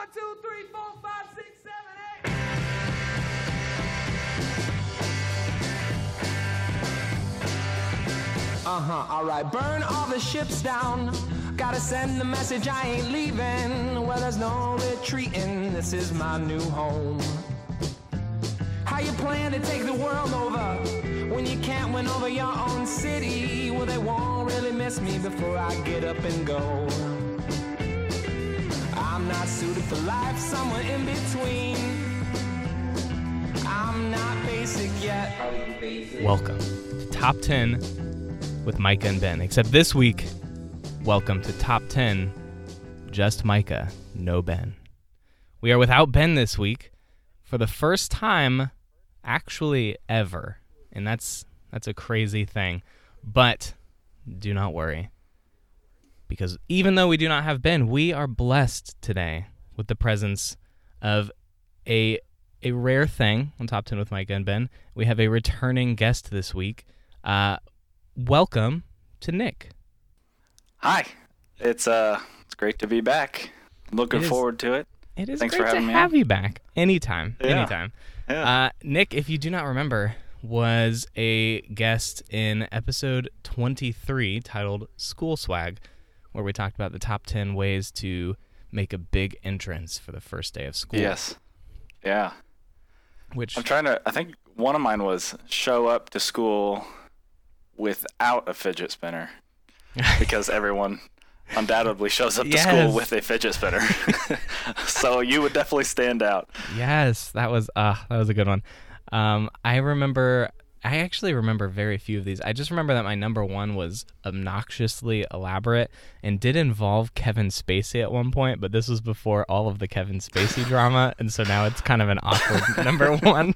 One, two, three, four, five, six, seven, eight. Uh huh, alright, burn all the ships down. Gotta send the message I ain't leaving. Well, there's no retreating, this is my new home. How you plan to take the world over when you can't win over your own city? Well, they won't really miss me before I get up and go. Not suited for life, somewhere in between. I'm not basic yet. Welcome to Top 10 with Micah and Ben. Except this week, welcome to Top 10, just Micah, no Ben. We are without Ben this week for the first time, actually ever. And that's that's a crazy thing. But do not worry. Because even though we do not have Ben, we are blessed today with the presence of a a rare thing on Top 10 with Mike and Ben. We have a returning guest this week. Uh, welcome to Nick. Hi, it's uh, it's great to be back. Looking forward to it. It is Thanks great for to have on. you back anytime. Yeah. Anytime. Yeah. Uh, Nick, if you do not remember, was a guest in episode 23 titled School Swag, where we talked about the top 10 ways to make a big entrance for the first day of school. yes. Yeah. Which I'm trying to. I think one of mine was show up to school without a fidget spinner, because everyone undoubtedly shows up to Yes. school with a fidget spinner. so you would definitely stand out. Yes, that was uh that was a good one. Um, I remember. I actually remember very few of these. I just remember that my number one was obnoxiously elaborate and did involve Kevin Spacey at one point, but this was before all of the Kevin Spacey drama, and so now it's kind of an awkward number one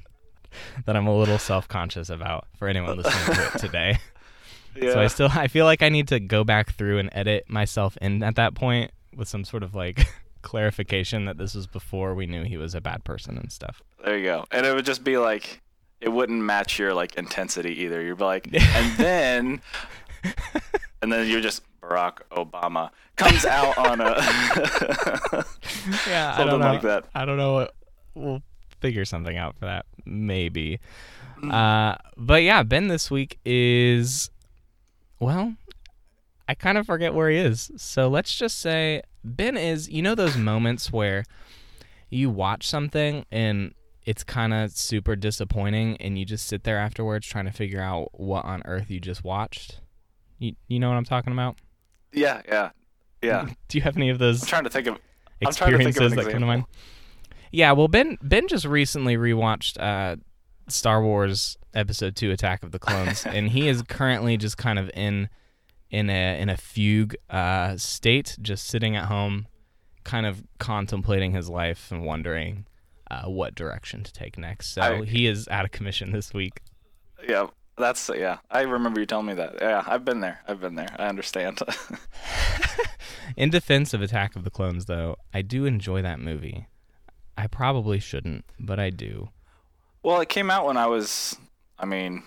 that I'm a little self conscious about for anyone listening to it today. Yeah. So I still I feel like I need to go back through and edit myself in at that point with some sort of like clarification that this was before we knew he was a bad person and stuff. There you go. And it would just be like it wouldn't match your like intensity either. You'd be like, and then, and then you're just Barack Obama comes out on a Yeah, I Something don't know. like that. I don't know. What, we'll figure something out for that, maybe. Mm. Uh, but yeah, Ben this week is, well, I kind of forget where he is. So let's just say Ben is. You know those moments where you watch something and it's kind of super disappointing, and you just sit there afterwards trying to figure out what on earth you just watched. You you know what I'm talking about? yeah, yeah, yeah. Do you have any of those? I'm trying to think of I'm trying to think of an that come to example. mind. Yeah, well, Ben Ben just recently rewatched uh, Star Wars Episode Two: Attack of the Clones, and he is currently just kind of in in a in a fugue uh, state, just sitting at home, kind of contemplating his life and wondering uh, what direction to take next. So I- he is out of commission this week. Yeah, that's yeah. I remember you telling me that. Yeah, I've been there. I've been there. I understand. In defense of Attack of the Clones, though, I do enjoy that movie. I probably shouldn't, but I do. well, it came out when I was, I mean,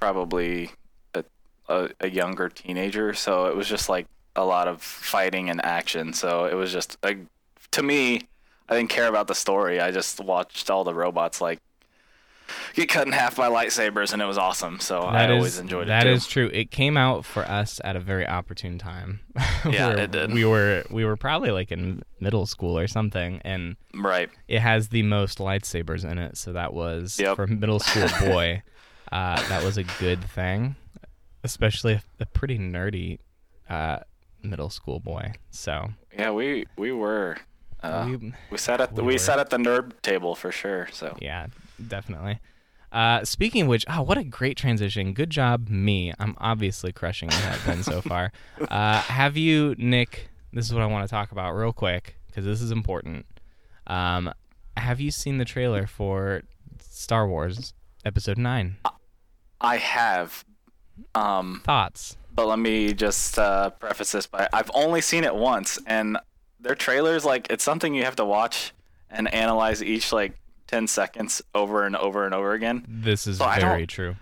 probably a, a a younger teenager, so it was just like a lot of fighting and action. So it was just like to me, I didn't care about the story. I just watched all the robots like get cut in half by lightsabers, and it was awesome. So I That always enjoyed it. That is true. It came out for us at a very opportune time. Yeah, it did. We were we were probably like in middle school or something, and right. it has the most lightsabers in it. So that was Yep. for middle school boy. uh, that was a good thing, especially a, a pretty nerdy uh, middle school boy. So Yeah, we we were. Uh, we, we sat at the, we we, sat at the nerd table for sure. So Yeah, definitely. Uh, speaking of which, oh, what a great transition. Good job, me. I'm obviously crushing it at Ben so far. Uh, have you, Nick? This is what I want to talk about real quick because this is important. Um, have you seen the trailer for Star Wars Episode 9? I have. Um, Thoughts? but let me just uh, preface this by I've only seen it once, and their trailers like it's something you have to watch and analyze each like ten seconds over and over and over again. This is So very true.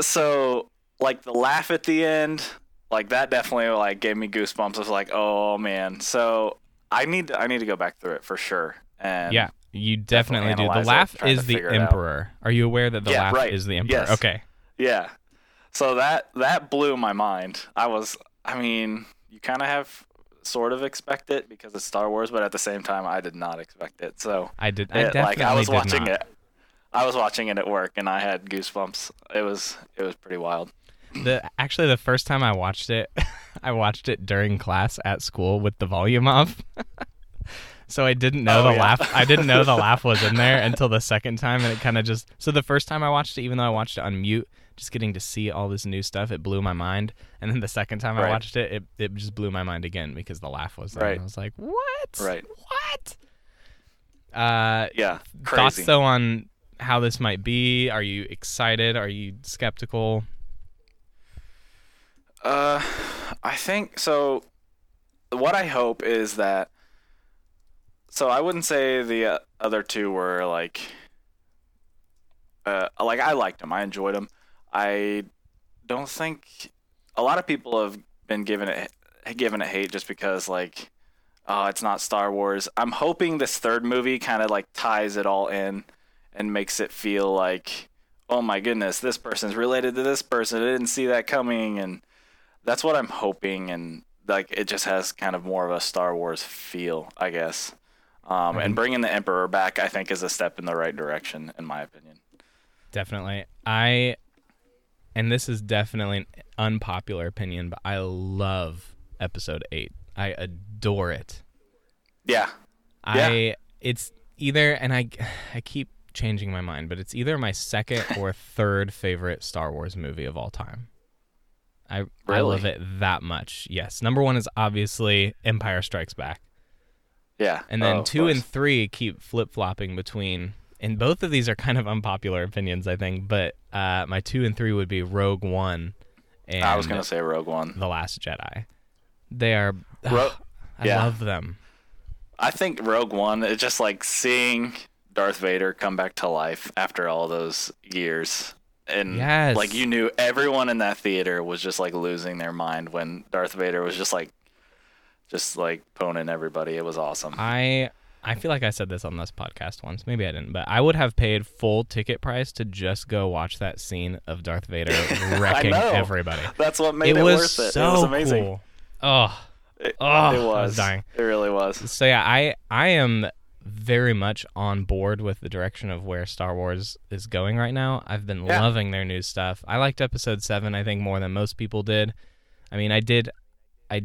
So like the laugh at the end, like that definitely like gave me goosebumps. I was like, oh man. So I need to, I need to go back through it for sure. And yeah, you definitely, do. The laugh to is the it emperor. Are you aware that the Yeah, laugh right. is the emperor? Yes. Okay. Yeah. So that that blew my mind. I was I mean, you kind of have sort of expect it because it's Star Wars, but at the same time I did not expect it. So I did. I it- definitely like I was watching not. it. I was watching it at work and I had goosebumps. It was it was pretty wild. The actually the first time I watched it, I watched it during class at school with the volume off. so I didn't know Oh, the yeah. laugh. I didn't know the laugh was in there until the second time, and it kind of just. So the first time I watched it, even though I watched it on mute, just getting to see all this new stuff, it blew my mind. And then the second time I watched it, it it just blew my mind again because the laugh was there. Right. And I was like, what? Right. What? Uh, Yeah. thoughts though on how this might be? Are you excited? Are you skeptical? Uh, I think so. What I hope is that. So I wouldn't say the uh, other two were like. Uh, like I liked them. I enjoyed them. I don't think a lot of people have been given it given it hate just because like, oh, it's not Star Wars. I'm hoping this third movie kind of like ties it all in, and makes it feel like, oh my goodness, this person's related to this person. I didn't see that coming, and that's what I'm hoping, and like it just has kind of more of a Star Wars feel, I guess. Um, and bringing the Emperor back, I think, is a step in the right direction, in my opinion. Definitely. I and this is definitely an unpopular opinion, but I love episode 8. I adore it. Yeah, I it's either and I I keep changing my mind, but it's either my second or third favorite Star Wars movie of all time. I I love it that much. Yes. Number 1 is obviously Empire Strikes Back. yeah. And then Oh, 2 and 3 keep flip-flopping between and both of these are kind of unpopular opinions, I think, but uh, my 2 and 3 would be Rogue One and I was gonna say Rogue One. The Last Jedi. They are Ro- I yeah. love them. I think Rogue One is just like seeing Darth Vader come back to life after all those years. And Yes. like you knew everyone in that theater was just like losing their mind when Darth Vader was just like just like poning everybody. It was awesome. I I feel like I said this on this podcast once. Maybe I didn't, but I would have paid full ticket price to just go watch that scene of Darth Vader wrecking everybody. That's what made it it, worth it. so it was amazing. cool. Oh, It, Oh, it I was. was dying. It really was. so yeah, I I am very much on board with the direction of where Star Wars is going right now. I've been Yeah. loving their new stuff. I liked Episode Seven, I think, more than most people did. I mean, I did, I,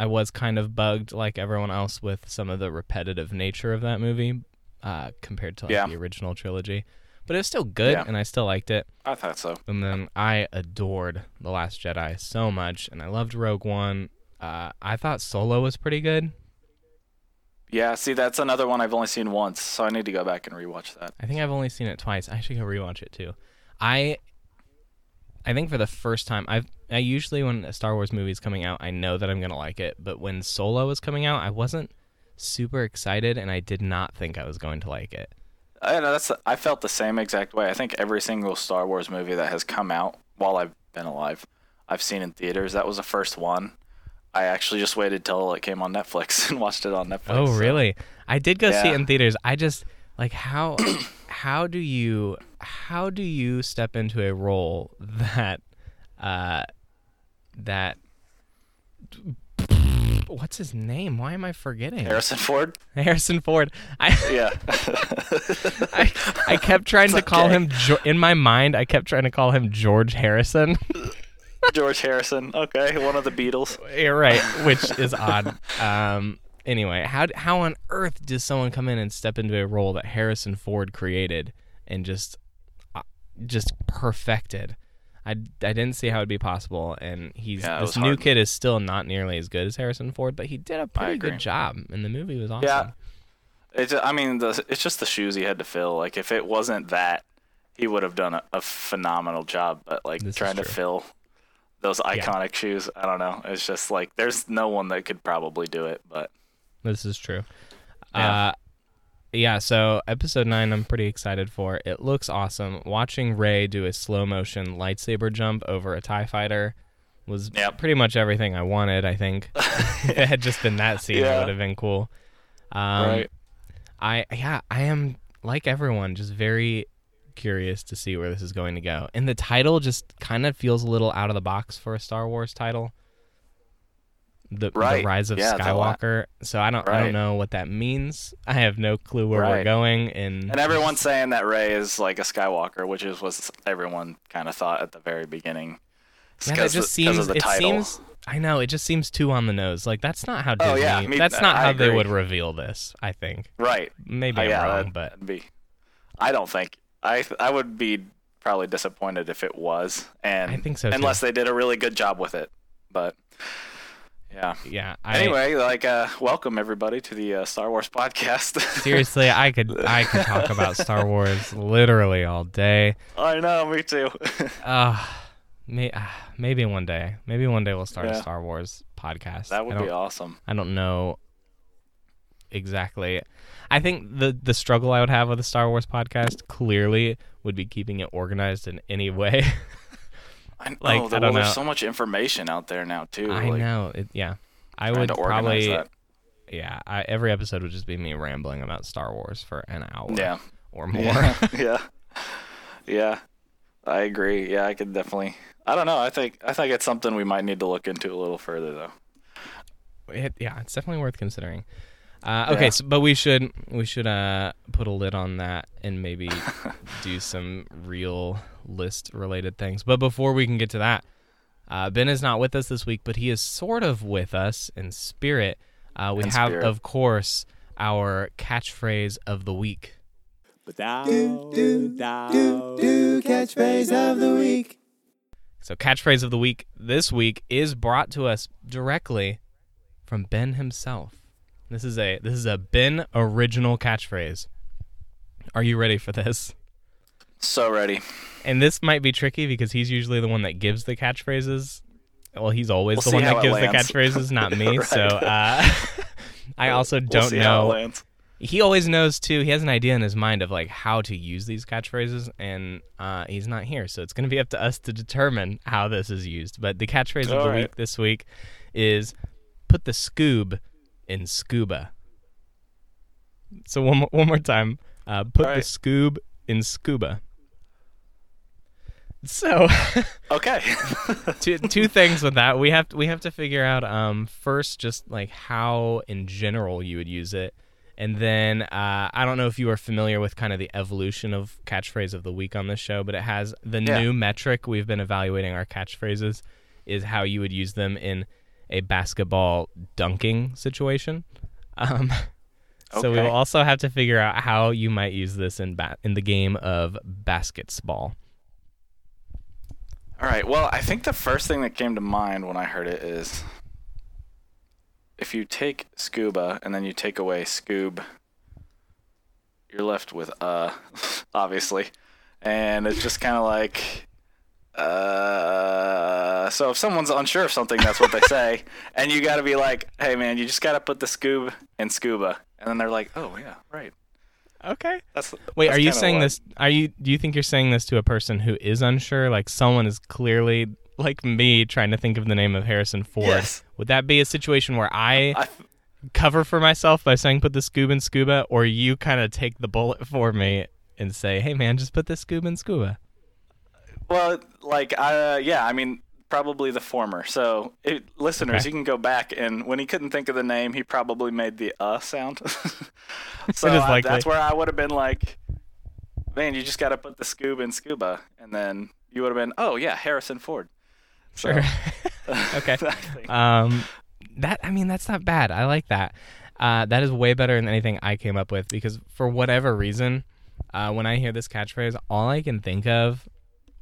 I was kind of bugged like everyone else with some of the repetitive nature of that movie, uh, compared to like, Yeah. the original trilogy. But it was still good, Yeah. and I still liked it. I thought so. And then I adored The Last Jedi so much, and I loved Rogue One. Uh, I thought Solo was pretty good. Yeah, see, that's another one I've only seen once, so I need to go back and rewatch that. I think I've only seen it twice. I should go rewatch it too. I I think for the first time I've I usually when a Star Wars movie is coming out, I know that I'm gonna like it. But when Solo was coming out, I wasn't super excited and I did not think I was going to like it. I know that's. I felt the same exact way. I think every single Star Wars movie that has come out while I've been alive, I've seen in theaters. That was the first one. I actually just waited till it came on Netflix and watched it on Netflix. Oh so- really? I did go see it in theaters. I just like how how do you how do you step into a role that uh that what's his name? Why am I forgetting? Harrison Ford. Harrison Ford. I Yeah. I, I kept trying to It's call okay. him jo- in my mind. I kept trying to call him George Harrison. George Harrison. Okay, one of the Beatles. You're right, which is odd. Um. Anyway, how how on earth does someone come in and step into a role that Harrison Ford created and just just perfected? I, I didn't see how it'd be possible, and he's Yeah, this new hard. kid is still not nearly as good as Harrison Ford, but he did a pretty good job, and the movie was awesome. Yeah. It's. I mean, the, it's just the shoes he had to fill. Like, if it wasn't that, he would have done a, a phenomenal job. But like This trying to fill those iconic shoes, I don't know. It's just like there's no one that could probably do it. But This is true. Yeah. Uh, yeah. So episode nine, I'm pretty excited for. It looks awesome. Watching Rey do a slow motion lightsaber jump over a Tie Fighter was Yep. pretty much everything I wanted. I think if it had just been that scene, it would have been cool. Um, Right. I yeah, I am like everyone, just very curious to see where this is going to go. And the title just kind of feels a little out of the box for a Star Wars title. The, Right. the Rise of Yeah, it's a lot. Skywalker. So I don't I don't know what that means. I have no clue where we're going and And everyone's saying that Rey is like a Skywalker, which is what everyone kind of thought at the very beginning. Yeah, that 'cause just seems it title. seems I know, it just seems too on the nose. Like that's not how Disney Oh, yeah, me- that's not I how they would reveal this, I think. right. Maybe Oh, I'm yeah, wrong, but be. I don't think I. I would be probably disappointed if it was, and I think so, too. Unless they did a really good job with it, but yeah. yeah. I, Anyway, like, uh, welcome everybody to the uh, Star Wars podcast. seriously, I could I could talk about Star Wars literally all day. I know, me too. Uh, may, uh, maybe one day. Maybe one day we'll start a Star Wars podcast. that would be awesome. I don't know exactly. I think the the struggle I would have with a Star Wars podcast clearly would be keeping it organized in any way. I know. Like, oh, I well, don't there's know. so much information out there now too. I like, know. It, yeah. I would probably that. yeah, I, every episode would just be me rambling about Star Wars for an hour Yeah. or more. Yeah. yeah. Yeah. I agree. Yeah, I could definitely. I don't know. I think I think it's something we might need to look into a little further though. It, yeah, it's definitely worth considering. Uh, okay, Yeah. so, but we should we should uh, put a lid on that and maybe do some real list related things. But before we can get to that, uh, Ben is not with us this week, but he is sort of with us in spirit. Uh, we In have, spirit. of course, our catchphrase of the week. Do, do, do, do, catchphrase of the week. So, catchphrase of the week this week is brought to us directly from Ben himself. This is a this is a Ben original catchphrase. Are you ready for this? So ready. And this might be tricky because he's usually the one that gives the catchphrases. Well, he's always We'll the one that gives the catchphrases, not me. Right. So uh, I also don't it know. He always knows too. He has an idea in his mind of like how to use these catchphrases, and uh, he's not here, so it's going to be up to us to determine how this is used. But the catchphrase of the right. week this week is "Put the scoob in scuba." So one more, one more time, uh, put All the right. scoob in scuba. So Okay. two two things with that. We have to, we have to figure out um first just like how in general you would use it. And then uh, I don't know if you are familiar with kind of the evolution of catchphrase of the week on this show, but it has the Yeah. new metric we've been evaluating our catchphrases is how you would use them in a basketball dunking situation. Um, So we will also have to figure out how you might use this in ba- in the game of basketball. All right. Well, I think the first thing that came to mind when I heard it is if you take scuba and then you take away scoob, you're left with uh, obviously, and it's just kind of like. Uh, so if someone's unsure of something, that's what they say, and you got to be like, "Hey, man, you just got to put the scoob in scuba," and then they're like, "Oh yeah, right." Okay. That's Wait, that's are you saying what- this? Are you? Do you think you're saying this to a person who is unsure? Like someone is clearly like me trying to think of the name of Harrison Ford. Yes. Would that be a situation where I, I, cover for myself by saying put the scuba in scuba, or you kind of take the bullet for me and say, hey man, just put the scuba in scuba? Well, like, uh, yeah, I mean, probably the former. So, it, listeners, Okay. you can go back, and when he couldn't think of the name, he probably made the uh sound. so I- that's where I would have been like, man, you just got to put the scuba in scuba, and then you would have been, oh yeah, Harrison Ford. So, Sure. okay. Um, that I mean that's not bad. I like that. Uh, that is way better than anything I came up with because for whatever reason, uh, when I hear this catchphrase, all I can think of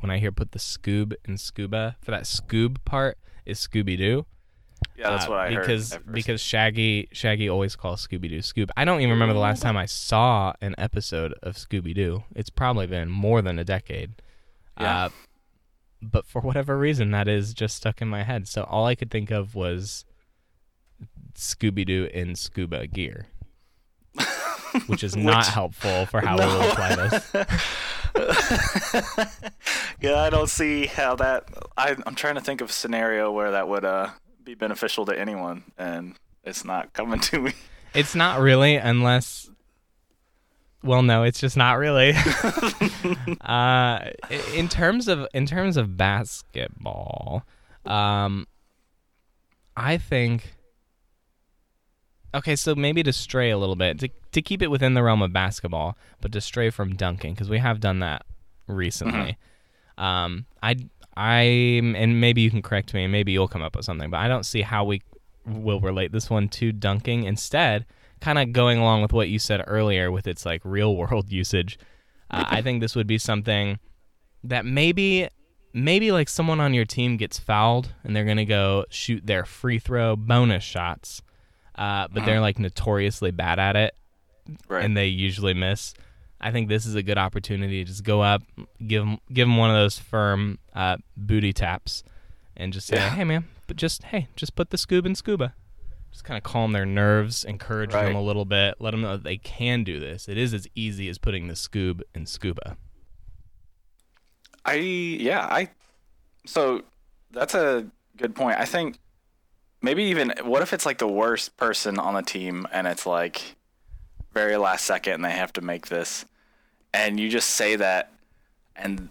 when I hear put the scoob in scuba for that scoob part is Scooby Doo. yeah, that's what I heard. because because Shaggy Shaggy always calls Scooby Doo Scoob. I don't even remember the last time I saw an episode of Scooby Doo. It's probably been more than a decade. Yeah. Uh, but for whatever reason, that is just stuck in my head. So all I could think of was Scooby Doo in scuba gear, which is not Which- helpful for how we will apply this. yeah, I don't see how that. I, I'm trying to think of a scenario where that would uh, be beneficial to anyone, and it's not coming to me. It's not really, unless. Well, no, it's just not really. uh, in terms of in terms of basketball, um, I think. Okay, so maybe to stray a little bit to to keep it within the realm of basketball, but to stray from dunking because we have done that recently. Um, I I and maybe you can correct me, and maybe you'll come up with something, but I don't see how we will relate this one to dunking. Instead, kind of going along with what you said earlier with its like real world usage, uh, I think this would be something that maybe maybe like someone on your team gets fouled and they're gonna go shoot their free throw bonus shots, uh, but they're like notoriously bad at it Right. and they usually miss. I think this is a good opportunity to just go up, give them, give them one of those firm uh, booty taps, and just say, Yeah. "Hey, man, but just hey, just put the scuba in scuba." Just kind of calm their nerves, encourage them a little bit, let them know that they can do this. It is as easy as putting the scoob in scuba. I yeah I so that's a good point. I think maybe even what if it's like the worst person on the team and it's like very last second and they have to make this. And you just say that and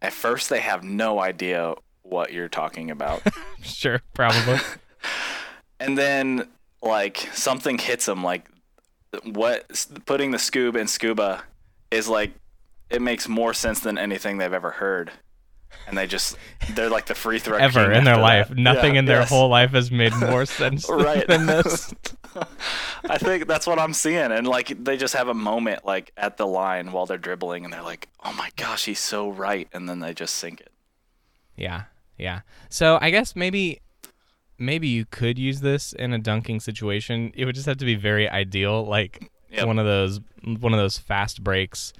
at first they have no idea what you're talking about. Sure, probably. and then like something hits them like what putting the scoob in scuba is like it makes more sense than anything they've ever heard and they just they're like the free throw Ever king in their life, that. nothing Yeah, in their yes. whole life has made more sense right than this. i think that's what i'm seeing and like they just have a moment like at the line while they're dribbling and they're like oh my gosh he's so right and then they just sink it Yeah, yeah. So I guess maybe maybe you could use this in a dunking situation. It would just have to be very ideal, like Yep. one of those one of those fast breaks,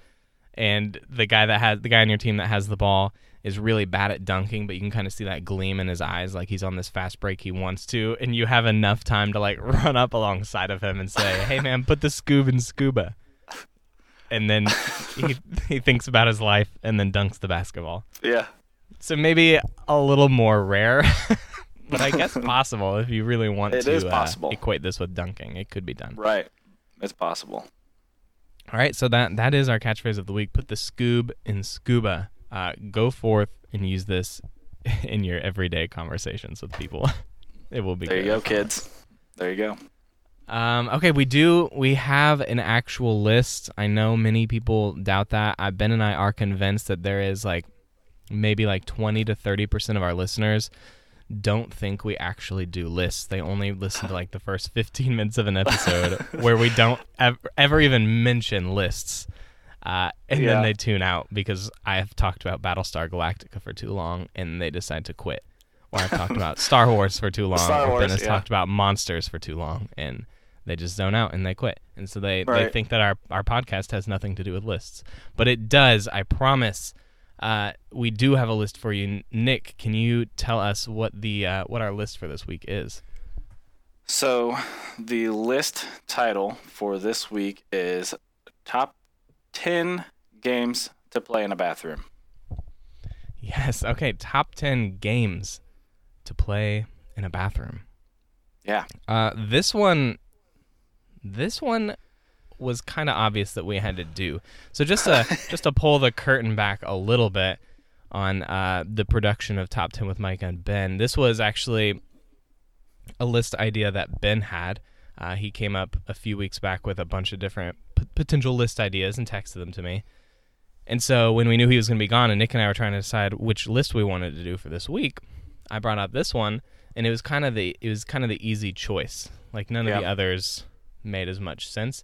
and the guy that has the guy on your team that has the ball is really bad at dunking, but you can kind of see that gleam in his eyes, like he's on this fast break he wants to, and you have enough time to like run up alongside of him and say, "Hey man, put the scoob in scuba." And then he he thinks about his life and then dunks the basketball. yeah So maybe a little more rare, but I guess possible if you really want It to is uh, possible. equate this with dunking. It could be done. right it's possible All right, so that that is our catchphrase of the week. Put the scoob in scuba. Uh, go forth and use this in your everyday conversations with people. it will be there you go kids there you go Um, okay, we do. We have an actual list. I know many people doubt that. I, ben and I are convinced that there is like maybe like 20 to 30 percent of our listeners don't think we actually do lists. They only listen to like the first 15 minutes of an episode where we don't ever, ever even mention lists. Uh, and Yeah. then they tune out because I have talked about Battlestar Galactica for too long and they decide to quit. Or I've talked about Star Wars for too long. Star Wars, has yeah. talked about monsters for too long and they just zone out and they quit. And so they, they think that our, our podcast has nothing to do with lists. But it does, I promise. Uh, we do have a list for you. Nick, can you tell us what the uh, what our list for this week is? So, the list title for this week is Top 10 Games to Play in a Bathroom. Yes, okay, top 10 games to play in a bathroom. Yeah. Uh, this one, this one was kind of obvious that we had to do. So just to just to pull the curtain back a little bit on uh, the production of Top Ten with Mike and Ben, this was actually a list idea that Ben had. Uh, he came up a few weeks back with a bunch of different p- potential list ideas and texted them to me. And so when we knew he was going to be gone, and Nick and I were trying to decide which list we wanted to do for this week, I brought up this one, and it was kind of the it was kind of the easy choice. Like none of the others made as much sense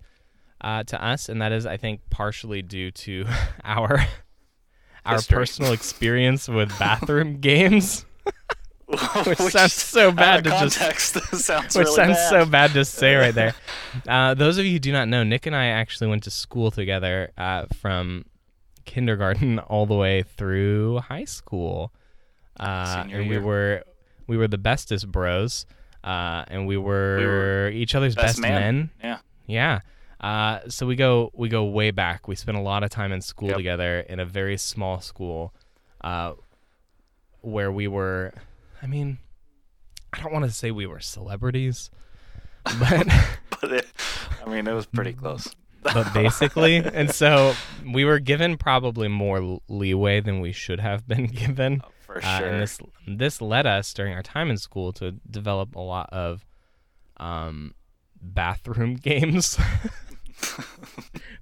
uh, to us, and that is, I think, partially due to our our History. personal experience with bathroom games, which sounds so bad to of just context. sounds which really sounds bad. so bad to say right there. Uh, those of you who do not know, Nick and I actually went to school together uh, from kindergarten all the way through high school, uh, Senior and we year. were we were the bestest bros, uh, and we were, were each other's Best best, man. men. Yeah. Yeah. Uh, so we go we go way back. We spent a lot of time in school Yep. together in a very small school, uh, where we were. I mean, I don't want to say we were celebrities, but But it, I mean, it was pretty close. but basically, and so we were given probably more leeway than we should have been given. For Uh, sure. and this this led us during our time in school to develop a lot of um, bathroom games,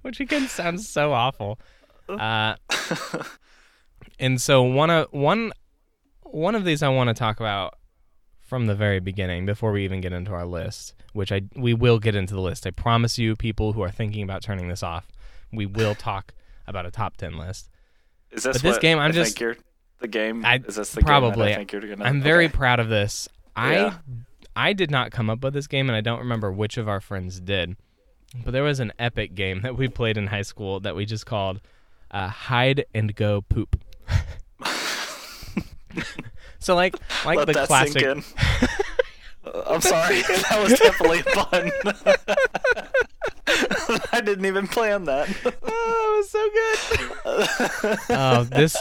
which again sounds so awful. Uh, and so one of one one of these I want to talk about from the very beginning before we even get into our list, which I we will get into the list. I promise you, people who are thinking about turning this off, we will talk about a top ten list. Is this but this game, I'm I just- think you're the game? I- is this the game probably. that I think you're gonna? I'm very okay. proud of this. I Yeah. I did not come up with this game, and I don't remember which of our friends did. But there was an epic game that we played in high school that we just called uh, hide and go poop. so like like Let the classic. sink in. I'm sorry. that was definitely fun. I didn't even plan that. Oh, it was so good. oh, this.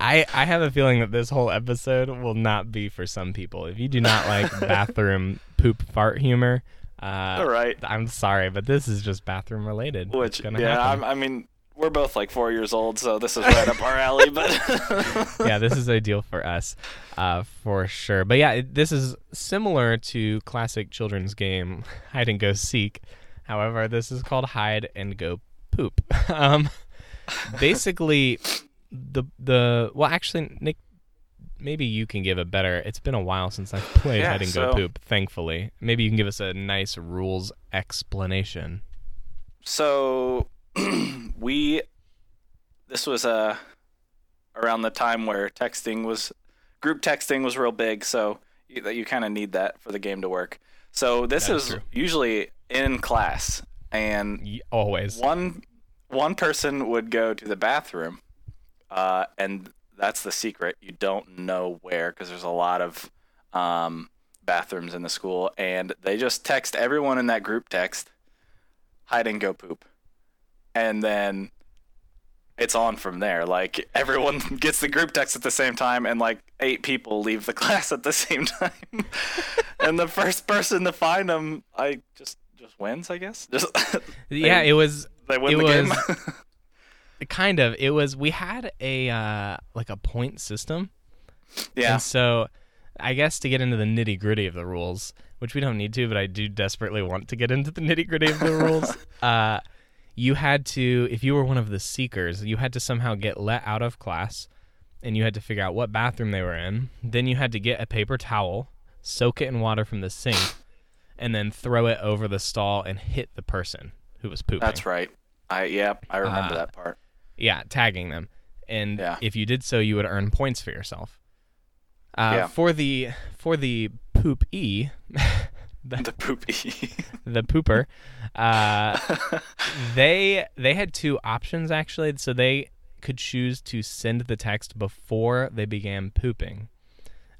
I, I have a feeling that this whole episode will not be for some people. If you do not like bathroom poop fart humor, uh, All right. I'm sorry, but this is just bathroom related. Which, gonna yeah, I mean, we're both like four years old, so this is right up our alley. But yeah, this is ideal for us, uh, for sure. But yeah, it, this is similar to classic children's game hide and go seek. However, this is called hide and go poop. um, basically, the the well, actually, Nick, maybe you can give a better. It's been a while since I've played Yeah, hide and go poop. Thankfully, maybe you can give us a nice rules explanation. so we, this was uh, around the time where texting was, group texting was real big. So you, that you kind of need that for the game to work. So this is usually in class, and Always. one one person would go to the bathroom, uh, and that's the secret. You don't know where because there's a lot of um, bathrooms in the school, and they just text everyone in that group text, hide and go poop, and then it's on from there. Like everyone gets the group text at the same time, and like eight people leave the class at the same time, and the first person to find them, I just just wins, I guess. Just yeah, it was. they win it the was game. kind of. It was. We had a uh, like a point system. yeah. And so, I guess to get into the nitty gritty of the rules, which we don't need to, but I do desperately want to get into the nitty gritty of the rules. Uh, you had to, if you were one of the seekers, you had to somehow get let out of class, and you had to figure out what bathroom they were in. Then you had to get a paper towel, soak it in water from the sink, and then throw it over the stall and hit the person who was pooping. That's right. I yeah, I remember Uh, that part. Yeah, tagging them. And Yeah. if you did so, you would earn points for yourself. Uh, Yeah. For the for the poop e, The poopy. the pooper, uh, they they had two options actually. So they could choose to send the text before they began pooping,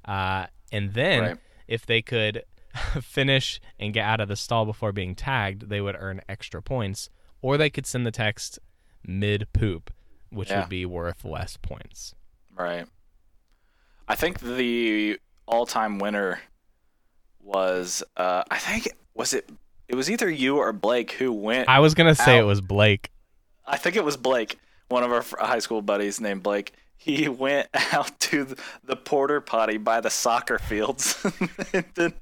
uh, and then Right. if they could finish and get out of the stall before being tagged, they would earn extra points. Or they could send the text mid poop, which Yeah. would be worth less points. right. I think the all-time winner was uh I think was it it was either you or Blake who went I was gonna say it was Blake. I think it was Blake, one of our high school buddies named Blake. He went out to the, porta potty by the soccer fields, and then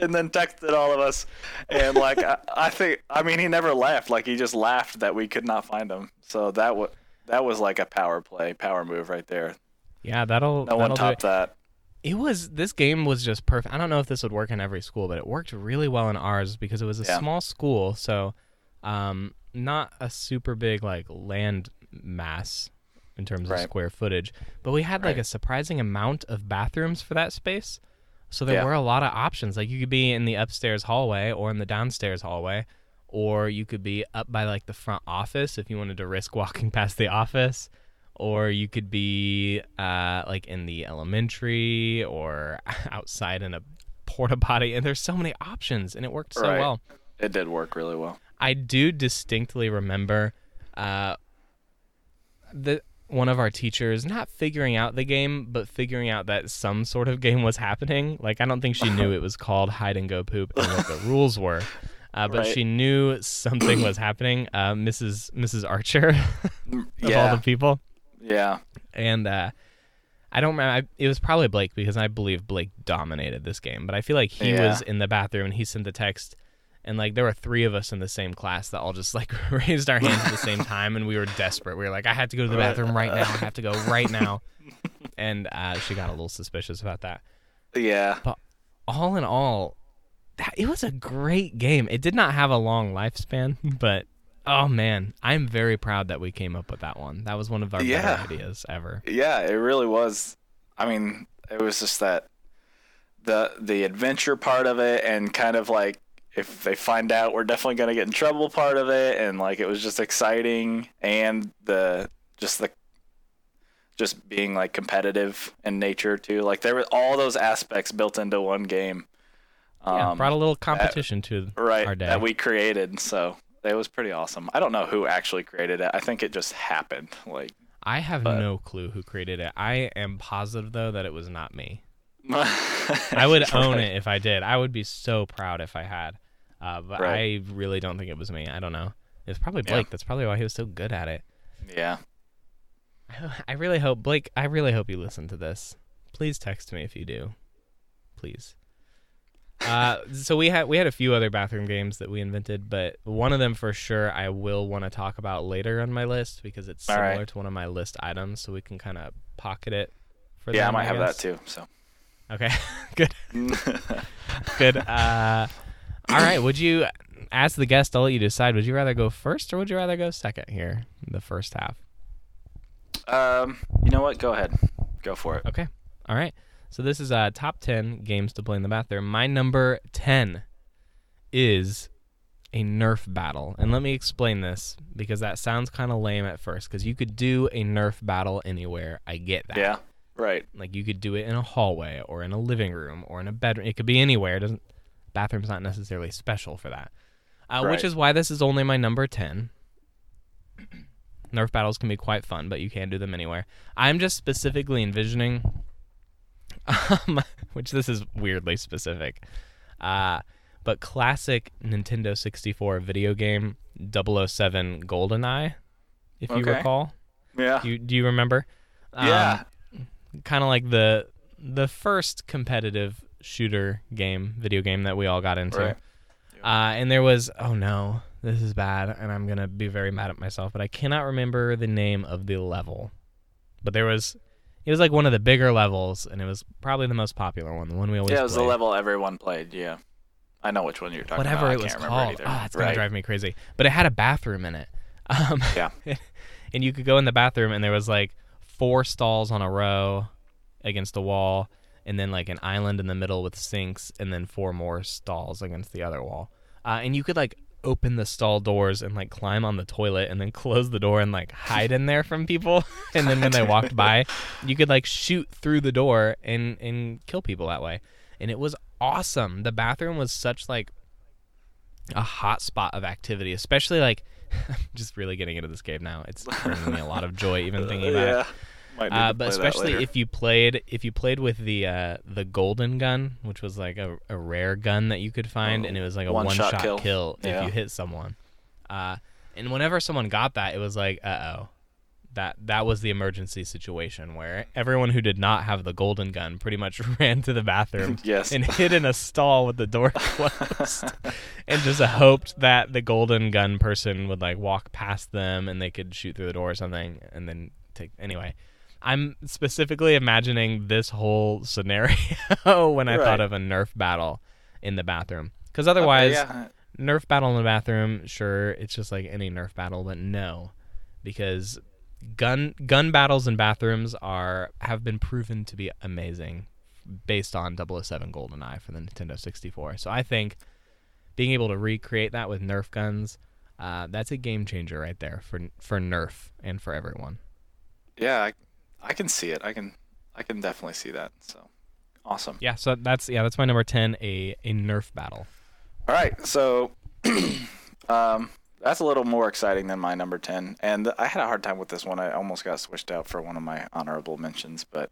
and then texted all of us. And like I, I think, I mean, he never laughed. Like he just laughed that we could not find him. So that was that was like a power play, power move right there. Yeah, that'll No that'll one topped that. It was this game was just perfect. I don't know if this would work in every school, but it worked really well in ours because it was a Yeah. small school, so um, not a super big like land mass in terms of square footage, but we had like a surprising amount of bathrooms for that space. So there Yeah. were a lot of options. Like you could be in the upstairs hallway or in the downstairs hallway, or you could be up by like the front office if you wanted to risk walking past the office, or you could be uh, like in the elementary or outside in a porta potty. And there's so many options, and it worked so Right. well. It did work really well. I do distinctly remember uh, the one of our teachers not figuring out the game, but figuring out that some sort of game was happening. Like I don't think she knew it was called hide and go poop and what the rules were. Uh, but Right. she knew something was happening. Uh, Mrs. Mrs. Archer, of yeah, all the people, yeah, and uh, I don't remember. I, it was probably Blake because I believe Blake dominated this game. But I feel like he Yeah. was in the bathroom and he sent the text, and like there were three of us in the same class that all just like raised our hands at the same time, and we were desperate. We were like, I have to go to the bathroom right now. I have to go right now. and uh, she got a little suspicious about that. yeah. But all in all, that, it was a great game. It did not have a long lifespan, but. Oh man, I'm very proud that we came up with that one. That was one of our Yeah. better ideas ever. Yeah, it really was. I mean, it was just that the the adventure part of it, and kind of like if they find out we're definitely gonna get in trouble part of it, and like it was just exciting, and the just the just being like competitive in nature too. Like there were all those aspects built into one game. Yeah, Um, brought a little competition to right our day. that we created. So it was pretty awesome. I don't know who actually created it. I think it just happened. Like I have but- no clue who created it. I am positive though that it was not me. I would own it if I did. I would be so proud if I had. Uh, but Right. I really don't think it was me. I don't know. It was probably Yeah. Blake. That's probably why he was so good at it. Yeah. I really hope Blake. I really hope you listen to this. Please text me if you do. Please. Uh, so we had we had a few other bathroom games that we invented, but one of them for sure I will want to talk about later on my list because it's All similar right. to one of my list items, so we can kind of pocket it. For the Yeah, I them, might have that too. So. Okay, good, good. Uh, all right. Would you, as the guest, I'll let you decide. Would you rather go first or would you rather go second here, in the first half? um, you know what? Go ahead. Go for it. Okay. All right. So this is uh, top 10 games to play in the bathroom. My number 10 is a Nerf battle. And let me explain this because that sounds kind of lame at first because you could do a Nerf battle anywhere. I get that. Yeah. Right. Like you could do it in a hallway or in a living room or in a bedroom. It could be anywhere. It doesn't bathroom's not necessarily special for that. Uh, Which is why this is only my number 10. Nerf battles can be quite fun, but you can do them anywhere. I'm just specifically envisioning um, which this is weirdly specific. Uh, but classic Nintendo 64 video game 007 GoldenEye, if you Okay. recall. Yeah. Do you, do you remember? Um, yeah. kind of like the the first competitive shooter game, video game that we all got into. Right. Uh, and there was oh no, this is bad, and I'm gonna be very mad at myself, but I cannot remember the name of the level. But there was, it was like one of the bigger levels, and it was probably the most popular one, the one we always Yeah, it was the level everyone played. Yeah. I know which one you're talking Whatever about. I it was can't remember called. either. Ah, it's gonna drive me crazy. But it had a bathroom in it. Um, Yeah. and you could go in the bathroom, and there was like four stalls on a row against a wall, and then like an island in the middle with sinks, and then four more stalls against the other wall. Uh, and you could like open the stall doors and like climb on the toilet, and then close the door and like hide in there from people. and then when they walked by, you could like shoot through the door and and kill people that way. And it was awesome. The bathroom was such like a hot spot of activity, especially like I'm just really getting into this game now. It's bringing me a lot of joy even thinking about yeah. it. Uh, but especially if you played if you played with the uh, the golden gun, which was like a, a rare gun that you could find, Oh, and it was like a one one shot shot, kill. kill, if Yeah. you hit someone. Uh, and whenever someone got that, it was like, uh oh, that that was the emergency situation where everyone who did not have the golden gun pretty much ran to the bathroom Yes. and hid in a stall with the door closed and just hoped that the golden gun person would like walk past them and they could shoot through the door or something and then take anyway i'm specifically imagining this whole scenario when i thought of a nerf battle in the bathroom. Because otherwise yeah. nerf battle in the bathroom sure it's just like any nerf battle but no. Because gun gun battles in bathrooms are have been proven to be amazing based on 007 goldeneye for the nintendo 64 so i think being able to recreate that with nerf guns uh, that's a game changer right there for for nerf and for everyone. Yeah, I, I can see it. I can I can definitely see that. So awesome. yeah so that's yeah that's my number 10 a a nerf battle All right, so Um, that's a little more exciting than my number ten, and I had a hard time with this one. I almost got switched out for one of my honorable mentions, but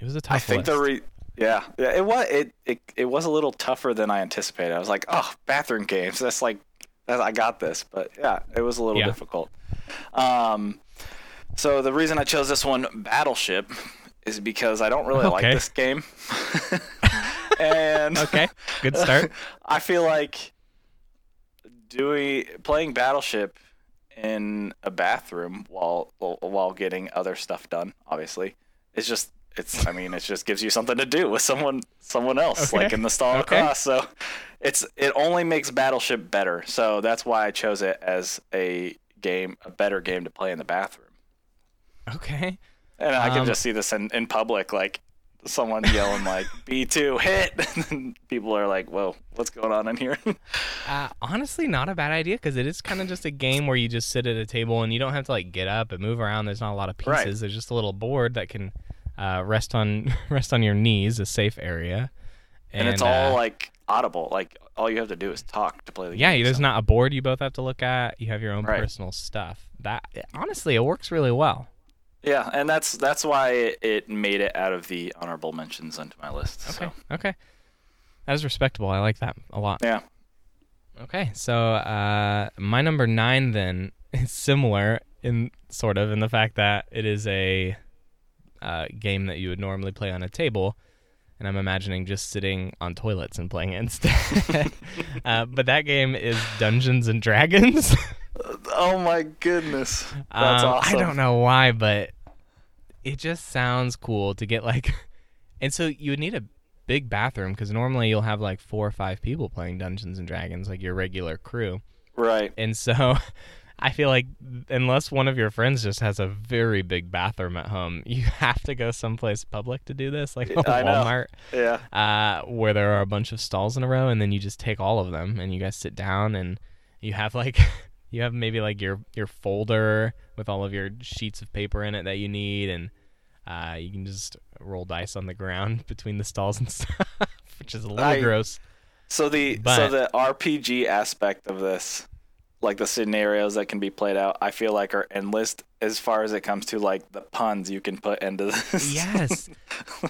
It was a tough I think list. the re- yeah, yeah, it was it, it it was a little tougher than I anticipated. I was like, oh, bathroom games. That's like, that, I got this, but yeah, it was a little Yeah. difficult. Um, so the reason I chose this one, Battleship, is because I don't really like this game, and okay, good start. I feel like doing playing Battleship in a bathroom while while getting other stuff done, obviously, it's just it's. I mean, it just gives you something to do with someone someone else, Okay. like in the stall Okay. across. So it's it only makes Battleship better. So that's why I chose it as a game, a better game to play in the bathroom. Okay. And I can Um, just see this in, in public, like someone yelling like B2 hit and people are like, "Whoa, what's going on in here?" Uh, honestly, not a bad idea because it is kind of just a game where you just sit at a table and you don't have to like get up and move around. There's not a lot of pieces. Right. There's just a little board that can uh, rest on rest on your knees, a safe area. and, it's all uh, like audible. Like all you have to do is talk to play the yeah. game. Yeah, there's so- not a board you both have to look at. You have your own Right. personal stuff. That honestly, it works really well. Yeah, and that's that's why it, made it out of the honorable mentions onto my list. Okay. So, Okay. That is respectable. I like that a lot. yeah. Okay, so uh, my number nine then is similar in sort of in the fact that it is a uh, game that you would normally play on a table, and I'm imagining just sitting on toilets and playing it instead. uh, but that game is Dungeons and Dragons. Oh my goodness, that's Um, awesome. I don't know why, but it just sounds cool to get like, and so you would need a big bathroom because normally you'll have like four or five people playing Dungeons and Dragons, like your regular crew. Right. And so I feel like unless one of your friends just has a very big bathroom at home, you have to go someplace public to do this, like a I know. Walmart, Yeah. uh, where there are a bunch of stalls in a row, and then you just take all of them and you guys sit down and you have like you have maybe like your your folder with all of your sheets of paper in it that you need and uh, you can just roll dice on the ground between the stalls and stuff, which is a little I- gross. So the so the RPG aspect of this, like the scenarios that can be played out, I feel like are endless as far as it comes to like the puns you can put into this. Yes.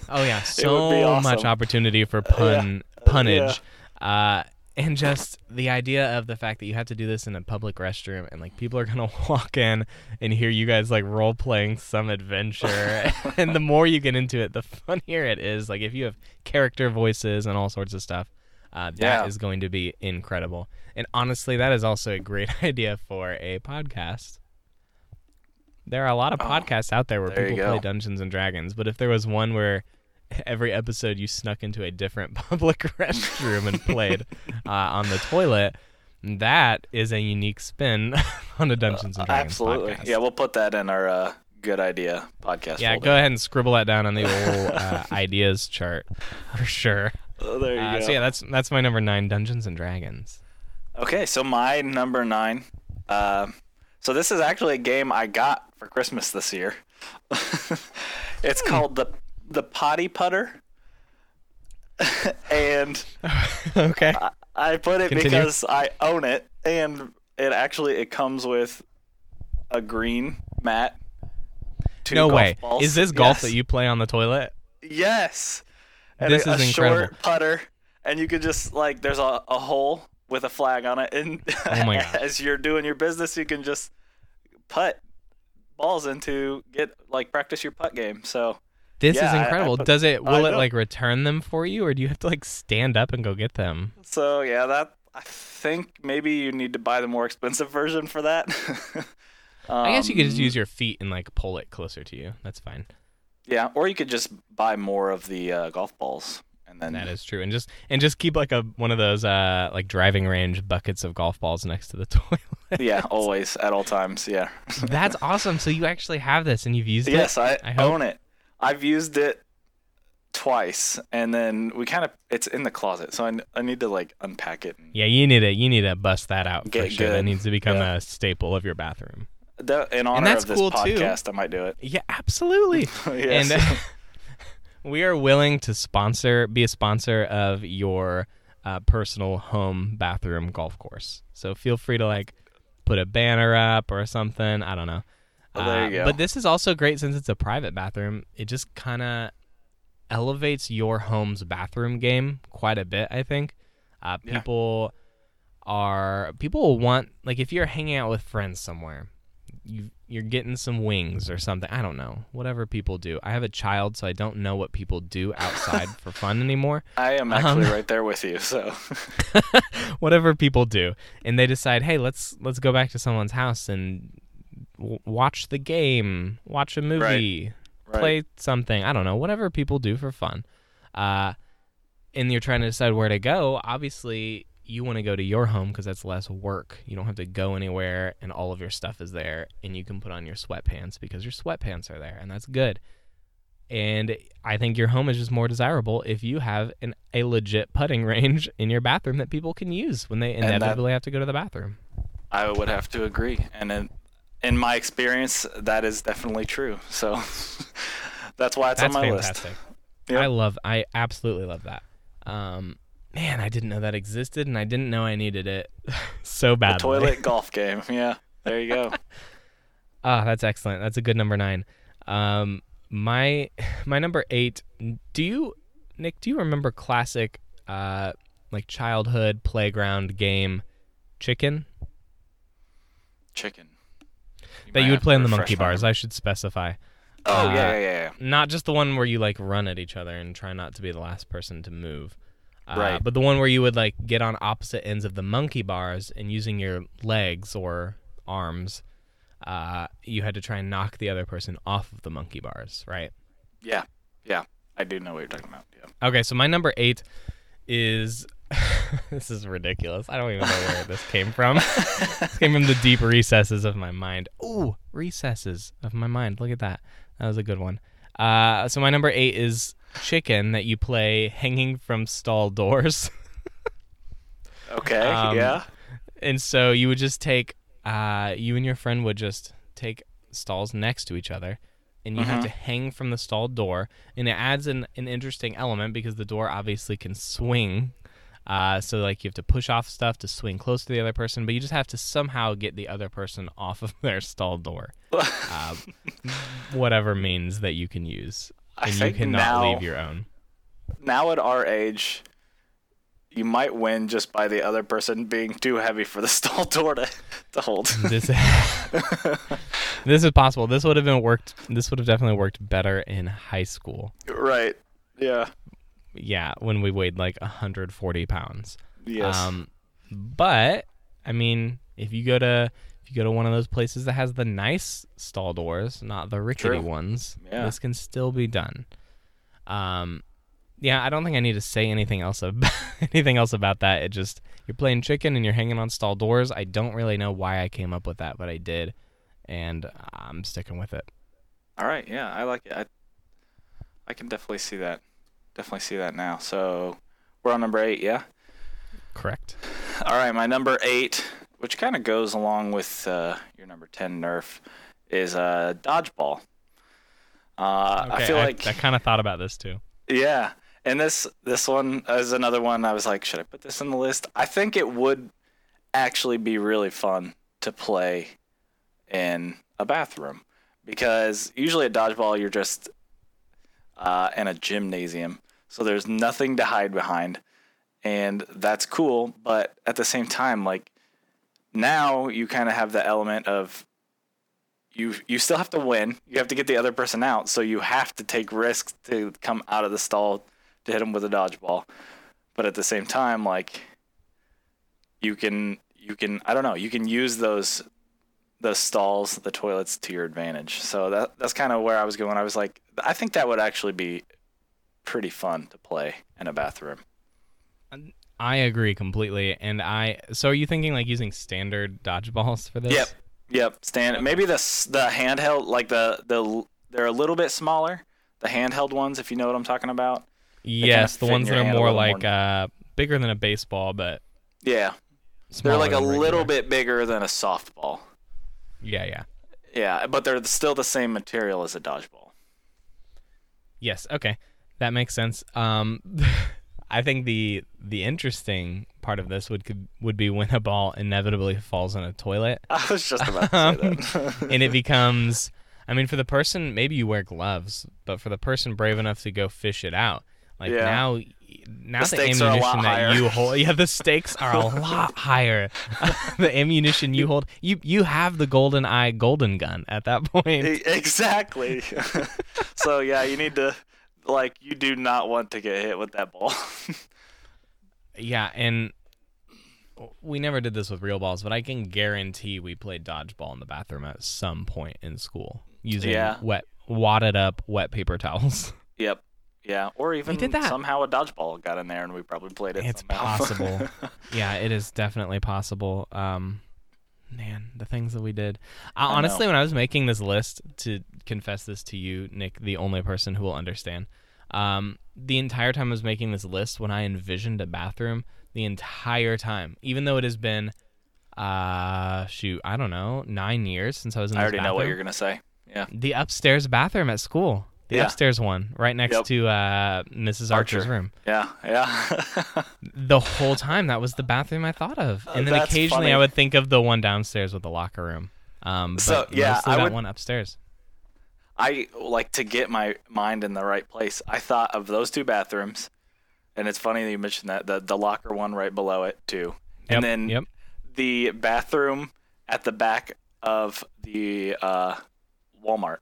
Oh yeah, so much opportunity for pun punnage, uh, and just the idea of the fact that you have to do this in a public restroom, and like people are gonna walk in and hear you guys like role playing some adventure, and the more you get into it, the funnier it is. Like if you have character voices and all sorts of stuff. Uh, that is Yeah. going to be incredible. And honestly, that is also a great idea for a podcast. There are a lot of podcasts out there where Oh, there people play. Dungeons and Dragons, but if there was one where every episode you snuck into a different public restroom and played uh, on the toilet, that is a unique spin on a Dungeons and Dragons Absolutely. podcast. Yeah, we'll put that in our uh, good idea podcast. yeah, folder. go ahead and scribble that down on the old uh, ideas chart for sure. Oh, there you Uh, go. so yeah, that's that's my number nine, Dungeons and Dragons. Okay, so my number nine. Uh, so this is actually a game I got for Christmas this year. it's Hmm. called the the Potty Putter, and okay. I, I put it Continue. because I own it, and it actually it comes with a green mat. No way. balls. Is this golf Yes. that you play on the toilet? Yes. And This a, is a incredible. short putter, and you could just like there's a, a hole with a flag on it, and Oh my as you're doing your business, you can just putt balls into get like practice your putt game. So This Yeah, is I- I incredible. put- Does it will it like return them for you or do you have to like stand up and go get them? so yeah, that I think maybe you need to buy the more expensive version for that. I guess you could just Um, use your feet and like pull it closer to you. That's fine. yeah, or you could just buy more of the uh, golf balls, and then That is true. And just and just keep like a one of those uh like driving range buckets of golf balls next to the toilet. yeah, always at all times. Yeah. That's awesome. So you actually have this and you've used Yes, it? I, I hope- own it. I've used it twice, and then we kind of it's in the closet, so I need to like unpack it. And Yeah, you need to you need to bust that out Get for sure. That needs to become Yeah. a staple of your bathroom. Th- in honor that's of this cool, too. podcast, I might do it. Yeah, absolutely. Yes. And we are willing to sponsor, be a sponsor of your uh, personal home bathroom golf course. So feel free to like put a banner up or something. I don't know. Well, there you Uh, go. But this is also great since it's a private bathroom. It just kind of elevates your home's bathroom game quite a bit. I think uh, Yeah. people are people will want like if you're hanging out with friends somewhere, you you're getting some wings or something. I don't know. Whatever people do. I have a child, so I don't know what people do outside for fun anymore. I am actually Um, right there with you. So whatever people do and they decide hey let's let's go back to someone's house and w- watch the game watch a movie right. play something i don't know whatever people do for fun uh, and you're trying to decide where to go obviously you want to go to your home because that's less work you don't have to go anywhere and all of your stuff is there and you can put on your sweatpants because your sweatpants are there and that's good and I think your home is just more desirable if you have an, a legit putting range in your bathroom that people can use when they that- inevitably have to go to the bathroom. I would have to agree. And in, my experience, that is definitely true. So that's why it's That's on my fantastic. list. Yep. I love. I absolutely love that. Um, man, I didn't know that existed, and I didn't know I needed it so The badly. toilet golf game. Yeah. There you go. Ah, that's excellent. That's a good number nine. Um, my my number eight. Do you, Nick? Do you remember classic, uh, like childhood playground game, chicken Chicken. That you would play to in the monkey bars? I should specify. Oh, Uh, yeah, yeah, yeah. Not just the one where you like run at each other and try not to be the last person to move. Uh, Right. But the one where you would like get on opposite ends of the monkey bars and using your legs or arms, uh, you had to try and knock the other person off of the monkey bars, right? Yeah. Yeah. I do know what you're talking about. Yeah. Okay, so my number eight is this is ridiculous. I don't even know where this came from. this came from the deep recesses of my mind. Ooh, recesses of my mind. Look at that. That was a good one. Uh, so my number eight is chicken that you play hanging from stall doors. Okay. Um, yeah. and so you would just take uh, you and your friend would just take stalls next to each other and you have to hang from the stall door and it adds an, an interesting element because the door obviously can swing uh, so like you have to push off stuff to swing close to the other person but you just have to somehow get the other person off of their stall door uh, whatever means that you can use I and you cannot now, leave your own now at our age, you might win just by the other person being too heavy for the stall door to, to hold. this this is possible. This would have been worked. This would have definitely worked better in high school. right. Yeah. Yeah, when we weighed like 140 pounds. Yes. Um, but I mean, if you go to if you go to one of those places that has the nice stall doors, not the rickety True. ones, Yeah. this can still be done. Um, yeah, I don't think I need to say anything else about anything else about that. It just you're playing chicken and you're hanging on stall doors. I don't really know why I came up with that, but I did, and I'm sticking with it. All right. Yeah, I like it. I, I can definitely see that. Definitely see that now. So we're on number eight. Yeah. Correct. All right. My number eight, which kind of goes along with uh, your number ten Nerf, is uh, dodgeball. Uh, I feel like I kind of thought about this too. Yeah, and this this one is another one. I was like, should I put this in the list? I think it would actually be really fun to play in a bathroom because usually at dodgeball you're just uh, in a gymnasium, so there's nothing to hide behind, and that's cool. But at the same time, like now you kind of have the element of you you still have to win. You have to get the other person out, so you have to take risks to come out of the stall to hit them with a dodgeball. But at the same time, like you can you can I don't know you can use those those stalls, the toilets to your advantage. So that that's kind of where I was going. I was like, I think that would actually be pretty fun to play in a bathroom. I agree completely. And I so are you thinking like using standard dodgeballs for this? Yep. Yep. Stand maybe the the handheld like the the they're a little bit smaller. The handheld ones, if you know what I'm talking about. Yes, the fit in ones that are more like more. uh bigger than a baseball, but Yeah. They're like a than little bit bigger than a softball. Yeah, yeah. Yeah, but they're still the same material as a dodgeball. Yes. Okay, that makes sense. Um, I think the the interesting part of this would could, would be when a ball inevitably falls in a toilet I was just about to say that. and it becomes I mean for the person maybe you wear gloves, but for the person brave enough to go fish it out, like Yeah. now now The the, stakes are a ammunition that higher. you hold yeah the stakes are a lot higher. the ammunition you hold you you have the golden eye golden gun at that point. Exactly. so yeah, you need to like you do not want to get hit with that ball. Yeah, and we never did this with real balls, but I can guarantee we played dodgeball in the bathroom at some point in school using Yeah. wet wadded up wet paper towels. yep. Yeah, or even did that. somehow a dodgeball got in there and we probably played it. It's somehow. possible. yeah, it is definitely possible. Um, man, the things that we did. I, I honestly, know. when I was making this list, to confess this to you, Nick, the only person who will understand, um, the entire time I was making this list, when I envisioned a bathroom, the entire time, even though it has been, uh, shoot, I don't know, nine years since I was in I already know what bathroom, you're gonna say. Yeah. the upstairs bathroom at school. The Yeah. upstairs one, right next Yep. to uh, Mrs. Archer's Archer. room Yeah. Yeah. the whole time that was the bathroom I thought of, and then Uh, occasionally funny. I would think of the one downstairs with the locker room. Um, but So, yeah, I that would- one upstairs. I like to get my mind in the right place. I thought of those two bathrooms, and it's funny that you mentioned that the the locker one right below it too, Yep, and then yep. the bathroom at the back of the uh, Walmart.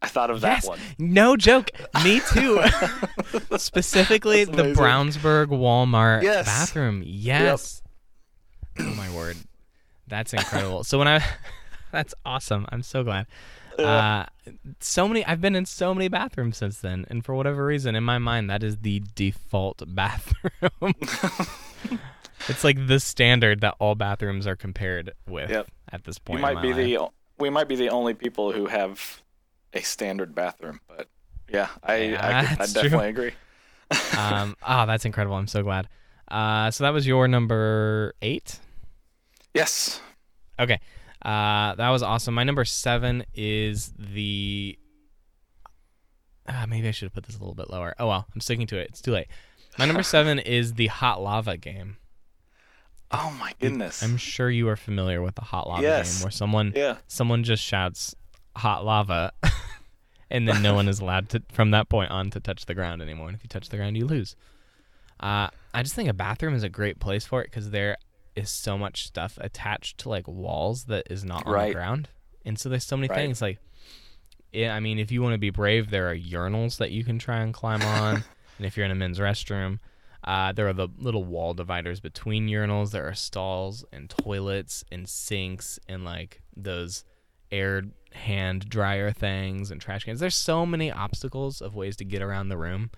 I thought of that Yes, one. no joke. Me too. Specifically, the. Brownsburg Walmart Yes. bathroom. Yes. Oh my word, that's incredible. so when I, that's awesome. I'm so glad. Uh, so many. I've been in so many bathrooms since then, and for whatever reason, in my mind, that is the default bathroom. it's like the standard that all bathrooms are compared with Yep. at this You point. in might be life. the we might be the only people who have a standard bathroom, but yeah, I Yeah, I, could- I that's true. definitely agree. um, oh, that's incredible. I'm so glad. Uh, so that was your number eight. Yes. Okay. Uh, that was awesome. My number seven is the. Uh, maybe I should have put this a little bit lower. Oh well, I'm sticking to it. It's too late. My number seven is the hot lava game. Oh my goodness. I'm sure you are familiar with the hot lava Yes. game, where someone yeah. someone just shouts hot lava, and then no one is allowed to from that point on to touch the ground anymore. And if you touch the ground, you lose. Uh, I just think a bathroom is a great place for it because there is so much stuff attached to like walls that is not on Right. the ground, and so there's so many Right. things like. Yeah, I mean, if you want to be brave, there are urinals that you can try and climb on, and if you're in a men's restroom, uh, there are the little wall dividers between urinals. There are stalls and toilets and sinks and like those air hand dryer things and trash cans. There's so many obstacles of ways to get around the room.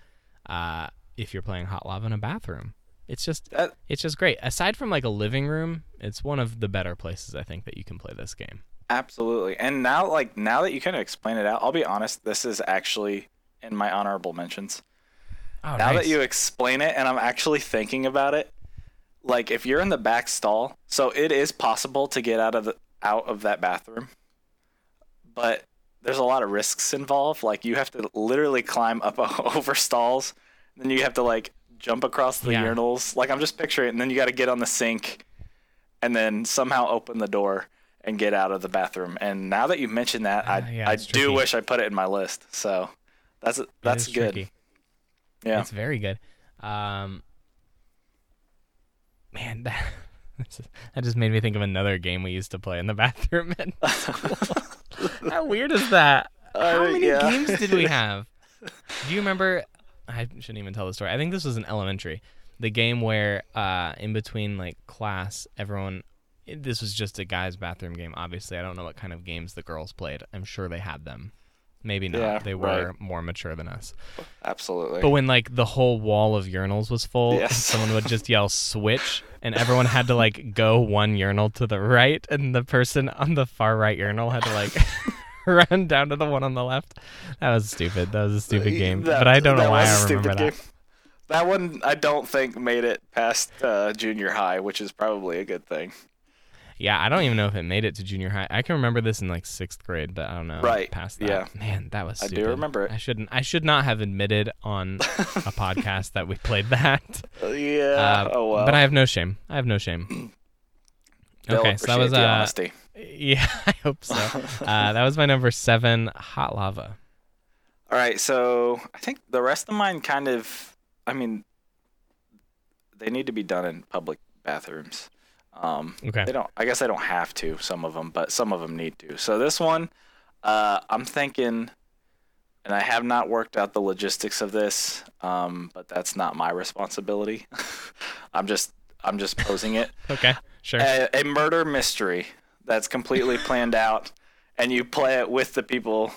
Uh, if you're playing hot lava in a bathroom, it's just That it's just great. Aside from like a living room, it's one of the better places I think that you can play this game. Absolutely. And now, like now that you kind of explain it out, I'll be honest. This is actually in my honorable mentions. Oh, now that you explain it, and I'm actually thinking about it, like if you're in the back stall, so it is possible to get out of the out of that bathroom, but there's a lot of risks involved. Like you have to literally climb up over stalls, then you have to like jump across the Yeah. urinals. Like I'm just picturing it, and then you got to get on the sink, and then somehow open the door and get out of the bathroom. And now that you mentioned that, I Ah, yeah, I do tricky. wish I put it in my list. So that's that's good. tricky. Yeah. It's very good. Um, man, that that just made me think of another game we used to play in the bathroom at school. How weird is that? How Uh, many yeah. games did we have? Do you remember? I shouldn't even tell the story. I think this was in elementary. The game where, uh, in between like class, everyone. This was just a guy's bathroom game. Obviously, I don't know what kind of games the girls played. I'm sure they had them. Maybe not. Yeah, they were right. more mature than us. Absolutely. But when like the whole wall of urinals was full, Yes. someone would just yell switch and everyone had to like go one urinal to the right and the person on the far right urinal had to like run down to the one on the left. That was stupid. That was a stupid game. That- but I don't know why I remember that. game. That one I don't think made it past uh, junior high, which is probably a good thing. Yeah, I don't even know if it made it to junior high. I can remember this in like sixth grade, but I don't know. Right, Past that. yeah. Man, that was I do remember it. I shouldn't I should not have admitted on a podcast that we played that. yeah. Uh, oh well. But I have no shame. I have no shame. They'll okay, so that was uh honesty. yeah, I hope so. uh, that was my number seven, hot lava. All right, so I think the rest of mine kind of, I mean, they need to be done in public bathrooms. Um, Okay. They don't. I guess I don't have to. Some of them, but some of them need to. So this one, uh, I'm thinking, and I have not worked out the logistics of this, um, but that's not my responsibility. I'm just, I'm just posing it. Okay, sure. a, a murder mystery that's completely planned out, and you play it with the people,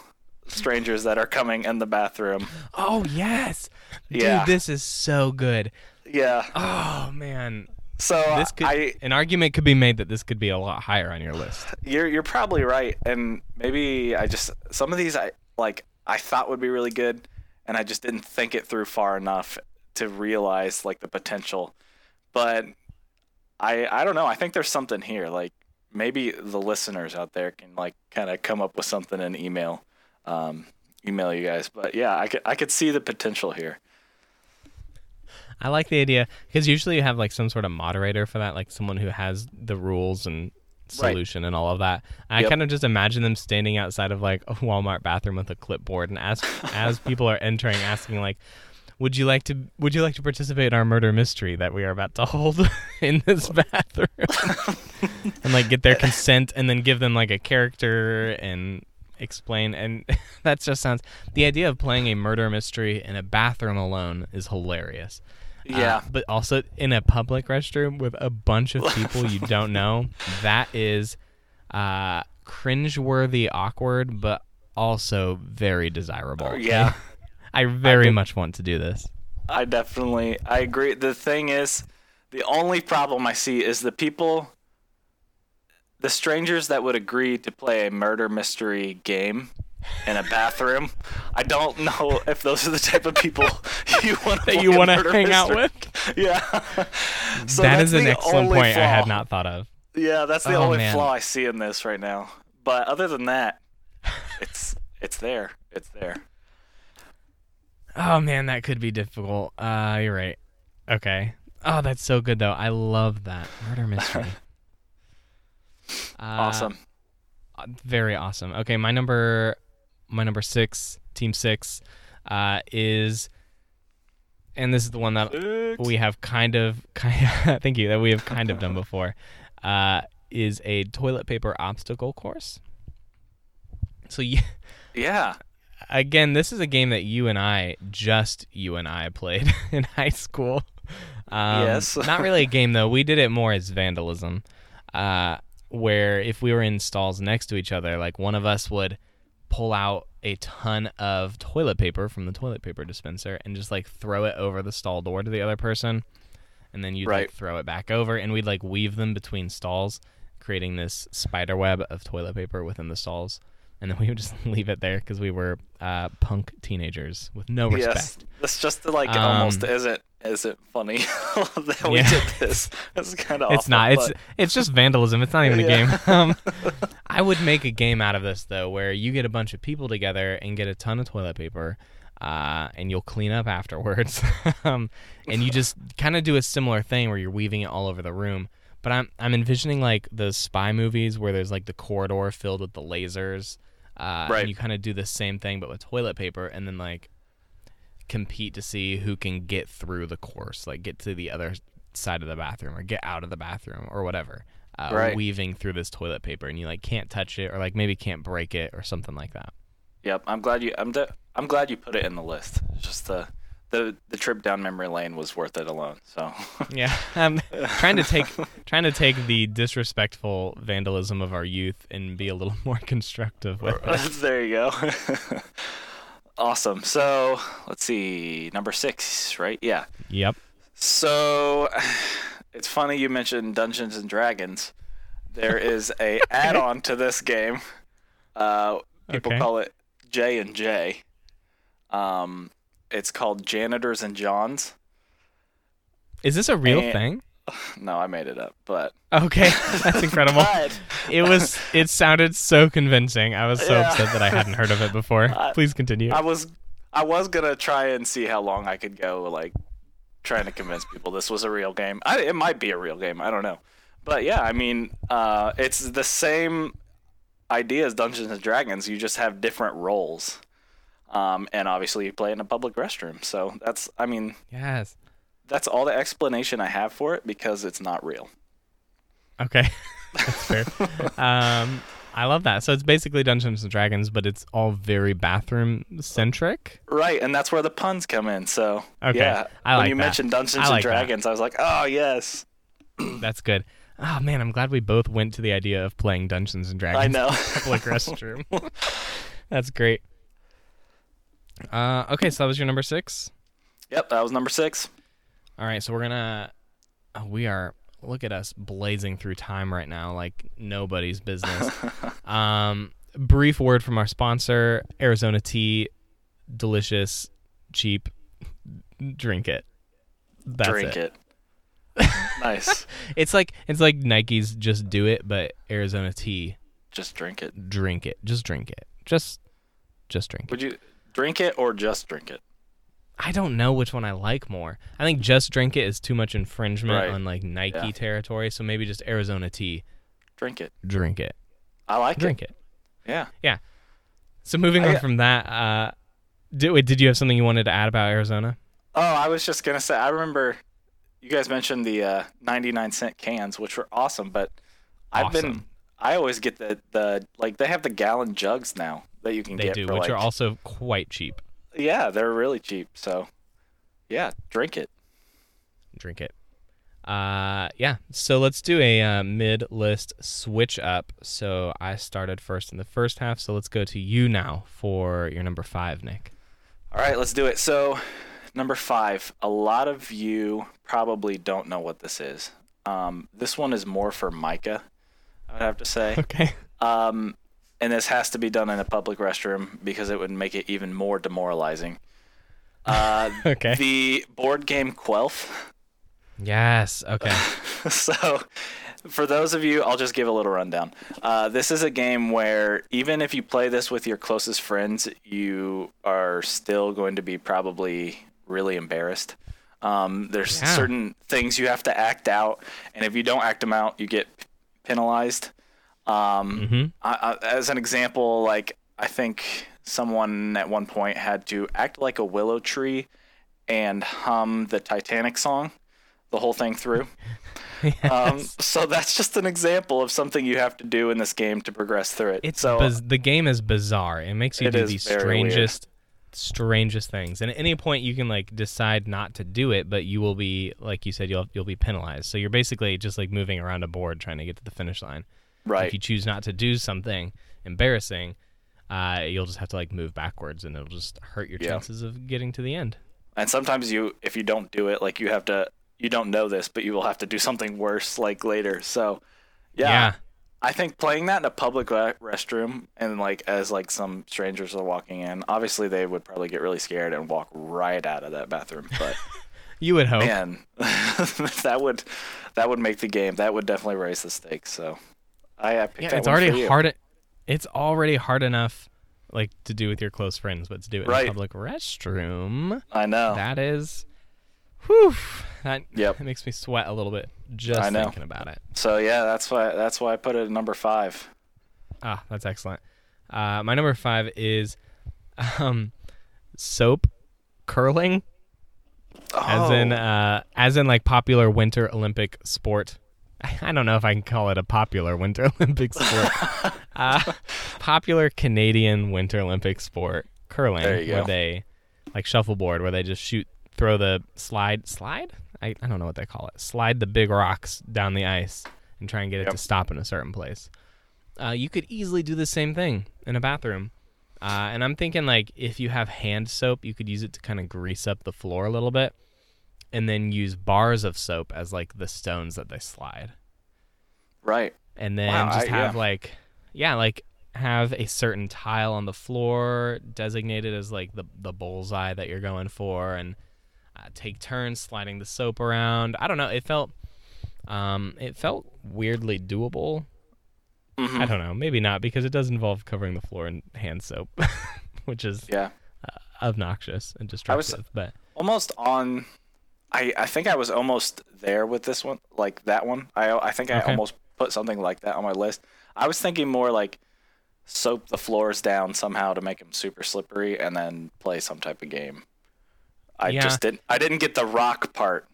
strangers that are coming in the bathroom. oh yes, Yeah. dude, this is so good. Yeah. Oh man, So this could I, an argument could be made that this could be a lot higher on your list. you're you're probably right, and maybe I just some of these I like I thought would be really good, and I just didn't think it through far enough to realize like the potential. But I I don't know. I think there's something here. Like maybe the listeners out there can like kind of come up with something in email, um, email you guys. But yeah, I could I could see the potential here. I like the idea because usually you have like some sort of moderator for that, like someone who has the rules and Right. solution and all of that. I Yep. kind of just imagine them standing outside of like a Walmart bathroom with a clipboard and as as people are entering, asking like, "Would you like to Would you like to participate in our murder mystery that we are about to hold in this bathroom?" and like get their consent and then give them like a character and explain and that just sounds the idea of playing a murder mystery in a bathroom alone is hilarious Uh, Yeah. but also in a public restroom with a bunch of people you don't know that is uh cringeworthy awkward but also very desirable Yeah. i very could- much want to do this I definitely I agree. The thing is, the only problem I see is the people, the strangers that would agree to play a murder mystery game in a bathroom. I don't know if those are the type of people you want that you want to hang out with Yeah. so that's an the excellent point i had not thought of Yeah, that's the Oh, only man. flaw I see in this right now. But other than that, it's it's there. It's there. Oh man, that could be difficult. Uh, you're right. Okay. Oh, that's so good though. I love that murder mystery. uh, Awesome. uh, Very awesome. Okay, my number, my number six, team six, uh, is, and this is the one that we have kind of, kind. of thank you. That we have kind of done before. Uh, is a toilet paper obstacle course. So you, Yeah. again, this is a game that you and I, just you and I, played in high school. Um, Yes. not really a game though. We did it more as vandalism, uh, where if we were in stalls next to each other, like one of us would pull out a ton of toilet paper from the toilet paper dispenser and just like throw it over the stall door to the other person, and then you'd Right. like throw it back over, and we'd like weave them between stalls, creating this spider web of toilet paper within the stalls. And then we would just leave it there because we were uh, punk teenagers with no respect. Yes, that's just the, like Um, almost isn't isn't funny that we Yeah. did this. It's kind of It's not. It's it's just vandalism. It's not even a Yeah. game. Um, I would make a game out of this though, where you get a bunch of people together and get a ton of toilet paper, uh, and you'll clean up afterwards. um, and you just kind of do a similar thing where you're weaving it all over the room. But I'm I'm envisioning like those spy movies where there's like the corridor filled with the lasers. Uh, Right. And you kind of do the same thing but with toilet paper, and then like compete to see who can get through the course, like get to the other side of the bathroom or get out of the bathroom or whatever. Uh, Right. Weaving through this toilet paper, and you like can't touch it or like maybe can't break it or something like that. Yep, I'm glad you. I'm de- I'm glad you put it in the list. Just the the the trip down memory lane was worth it alone. So Yeah, I'm trying to take trying to take the disrespectful vandalism of our youth and be a little more constructive with it. there you go. Awesome. So let's see, number six, right? Yeah. Yep. So it's funny you mentioned Dungeons and Dragons. There is a add-on to this game. Uh, people Okay. call it J and J. Um, it's called Janitors and Johns. Is this a real And- thing? No, I made it up, but Okay, that's incredible. But- It was. It sounded so convincing. I was so Yeah. upset that I hadn't heard of it before. Please continue. I was I was gonna try and see how long I could go, like trying to convince people this was a real game. I, it might be a real game. I don't know, but yeah, I mean, uh, it's the same idea as Dungeons and Dragons. You just have different roles, um, and obviously you play in a public restroom. So that's, I mean, yes. That's all the explanation I have for it because it's not real. Okay, that's fair. um, I love that. So it's basically Dungeons and Dragons, but it's all very bathroom centric. Right, and that's where the puns come in. So Okay, yeah, I like when you that. mentioned Dungeons like and that. Dragons, I was like, oh yes, That's good. Oh man, I'm glad we both went to the idea of playing Dungeons and Dragons. I know. public restroom. That's great. Uh, okay, so that was your number six. yep, that was number six. All right, so we're gonna. Oh, we are. Look at us blazing through time right now, like nobody's business. um, brief word from our sponsor, Arizona Tea, delicious, cheap. Drink it. That's Drink it. it. nice. It's like it's like Nike's just do it, but Arizona Tea, Just drink it. drink it. Just drink it. Just, just drink it. Would you drink it or just drink it? I don't know which one I like more. I think just drink it is too much infringement Right. on like Nike Yeah. territory. So maybe just Arizona Tea, Drink it. drink it, I like it. drink it. it. Yeah. So moving I on from that, uh, did wait, did you have something you wanted to add about Arizona? Oh, I was just gonna say. I remember you guys mentioned the uh, 99 cent cans, which were awesome. But I've been. I always get the the like they have the gallon jugs now that you can They get do, which like are also quite cheap. Yeah they're really cheap. So yeah, drink it. Drink it. Uh, yeah. So let's do a uh, mid list switch up. So I started first in the first half. So let's go to you now for your number five, Nick. All right, let's do it. So, number five, a lot of you probably don't know what this is. Um, this one is more for Micah, I would have to say. Okay. Um, and this has to be done in a public restroom because it would make it even more demoralizing. Uh, Okay. The board game Quelf. Yes. Okay. so, for those of you, I'll just give a little rundown. Uh, this is a game where even if you play this with your closest friends, you are still going to be probably really embarrassed. Um, there's Yeah. certain things you have to act out, and if you don't act them out, you get penalized. Um, hmm I, I, as an example, like I think someone at one point had to act like a willow tree and hum the Titanic song the whole thing through. Um, so that's just an example of something you have to do in this game to progress through it. It's so biz- the game is bizarre. It makes you It do the very weird. strangest, strangest things. And at any point, you can like decide not to do it, but you will be, like you said, you'll you'll be penalized. So you're basically just like moving around a board trying to get to the finish line. Right, If you choose not to do something embarrassing, uh, you'll just have to like move backwards, and it'll just hurt your Yeah. chances of getting to the end. and sometimes you, if you don't do it, like you have to, you don't know this, but you will have to do something worse like later. So, yeah, Yeah. I think playing that in a public restroom and like as like some strangers are walking in, obviously they would probably get really scared and walk right out of that bathroom. But You would hope. man, that would that would make the game. That would definitely raise the stakes. So I, I picked yeah, it's already hard. It's already hard enough, like to do with your close friends, but to do it in a public restroom. I know. That is, whew, that, Yep. that makes me sweat a little bit just I know. thinking about it. So yeah, that's why that's why I put it at number five. Ah, that's excellent. Uh, my number five is um, soap curling, as in Oh. uh, as in like popular Winter Olympic sport. I don't know if I can call it a popular Winter Olympic sport. uh, popular Canadian Winter Olympic sport, curling, where go. they like shuffleboard, where they just shoot, throw the slide, slide. I, I don't know what they call it. Slide the big rocks down the ice and try and get it to stop in a certain place. Uh, you could easily do the same thing in a bathroom. Uh, and I'm thinking like if you have hand soap, you could use it to kind of grease up the floor a little bit, and then use bars of soap as like the stones that they slide, right. and then Wow, just I- have yeah. like, yeah, like have a certain tile on the floor designated as like the the bullseye that you're going for, and uh, take turns sliding the soap around. I don't know. It felt Um, it felt weirdly doable. Mhm. I don't know, maybe not because it does involve covering the floor in hand soap, which is Yeah. obnoxious and destructive. but almost on I, I think I was almost there with this one, like that one. I I think I Okay. almost put something like that on my list. I was thinking more like soap the floors down somehow to make them super slippery and then play some type of game. I Yeah. just didn't I didn't get the rock part.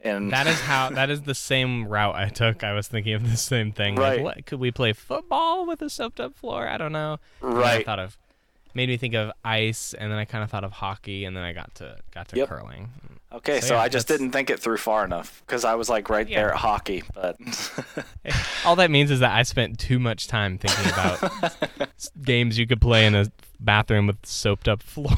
And that is how that is the same route I took. I was thinking of the same thing. Right. Like, what could we play football with a soaped up floor? I don't know. Then I Right. thought of made me think of ice, and then I kind of thought of hockey, and then I got to got to Yep. curling. Okay, So, so, yeah, I just that's- didn't think it through far enough because I was like right Yeah. there at hockey, but All that means is that I spent too much time thinking about games you could play in a bathroom with soaped up floors.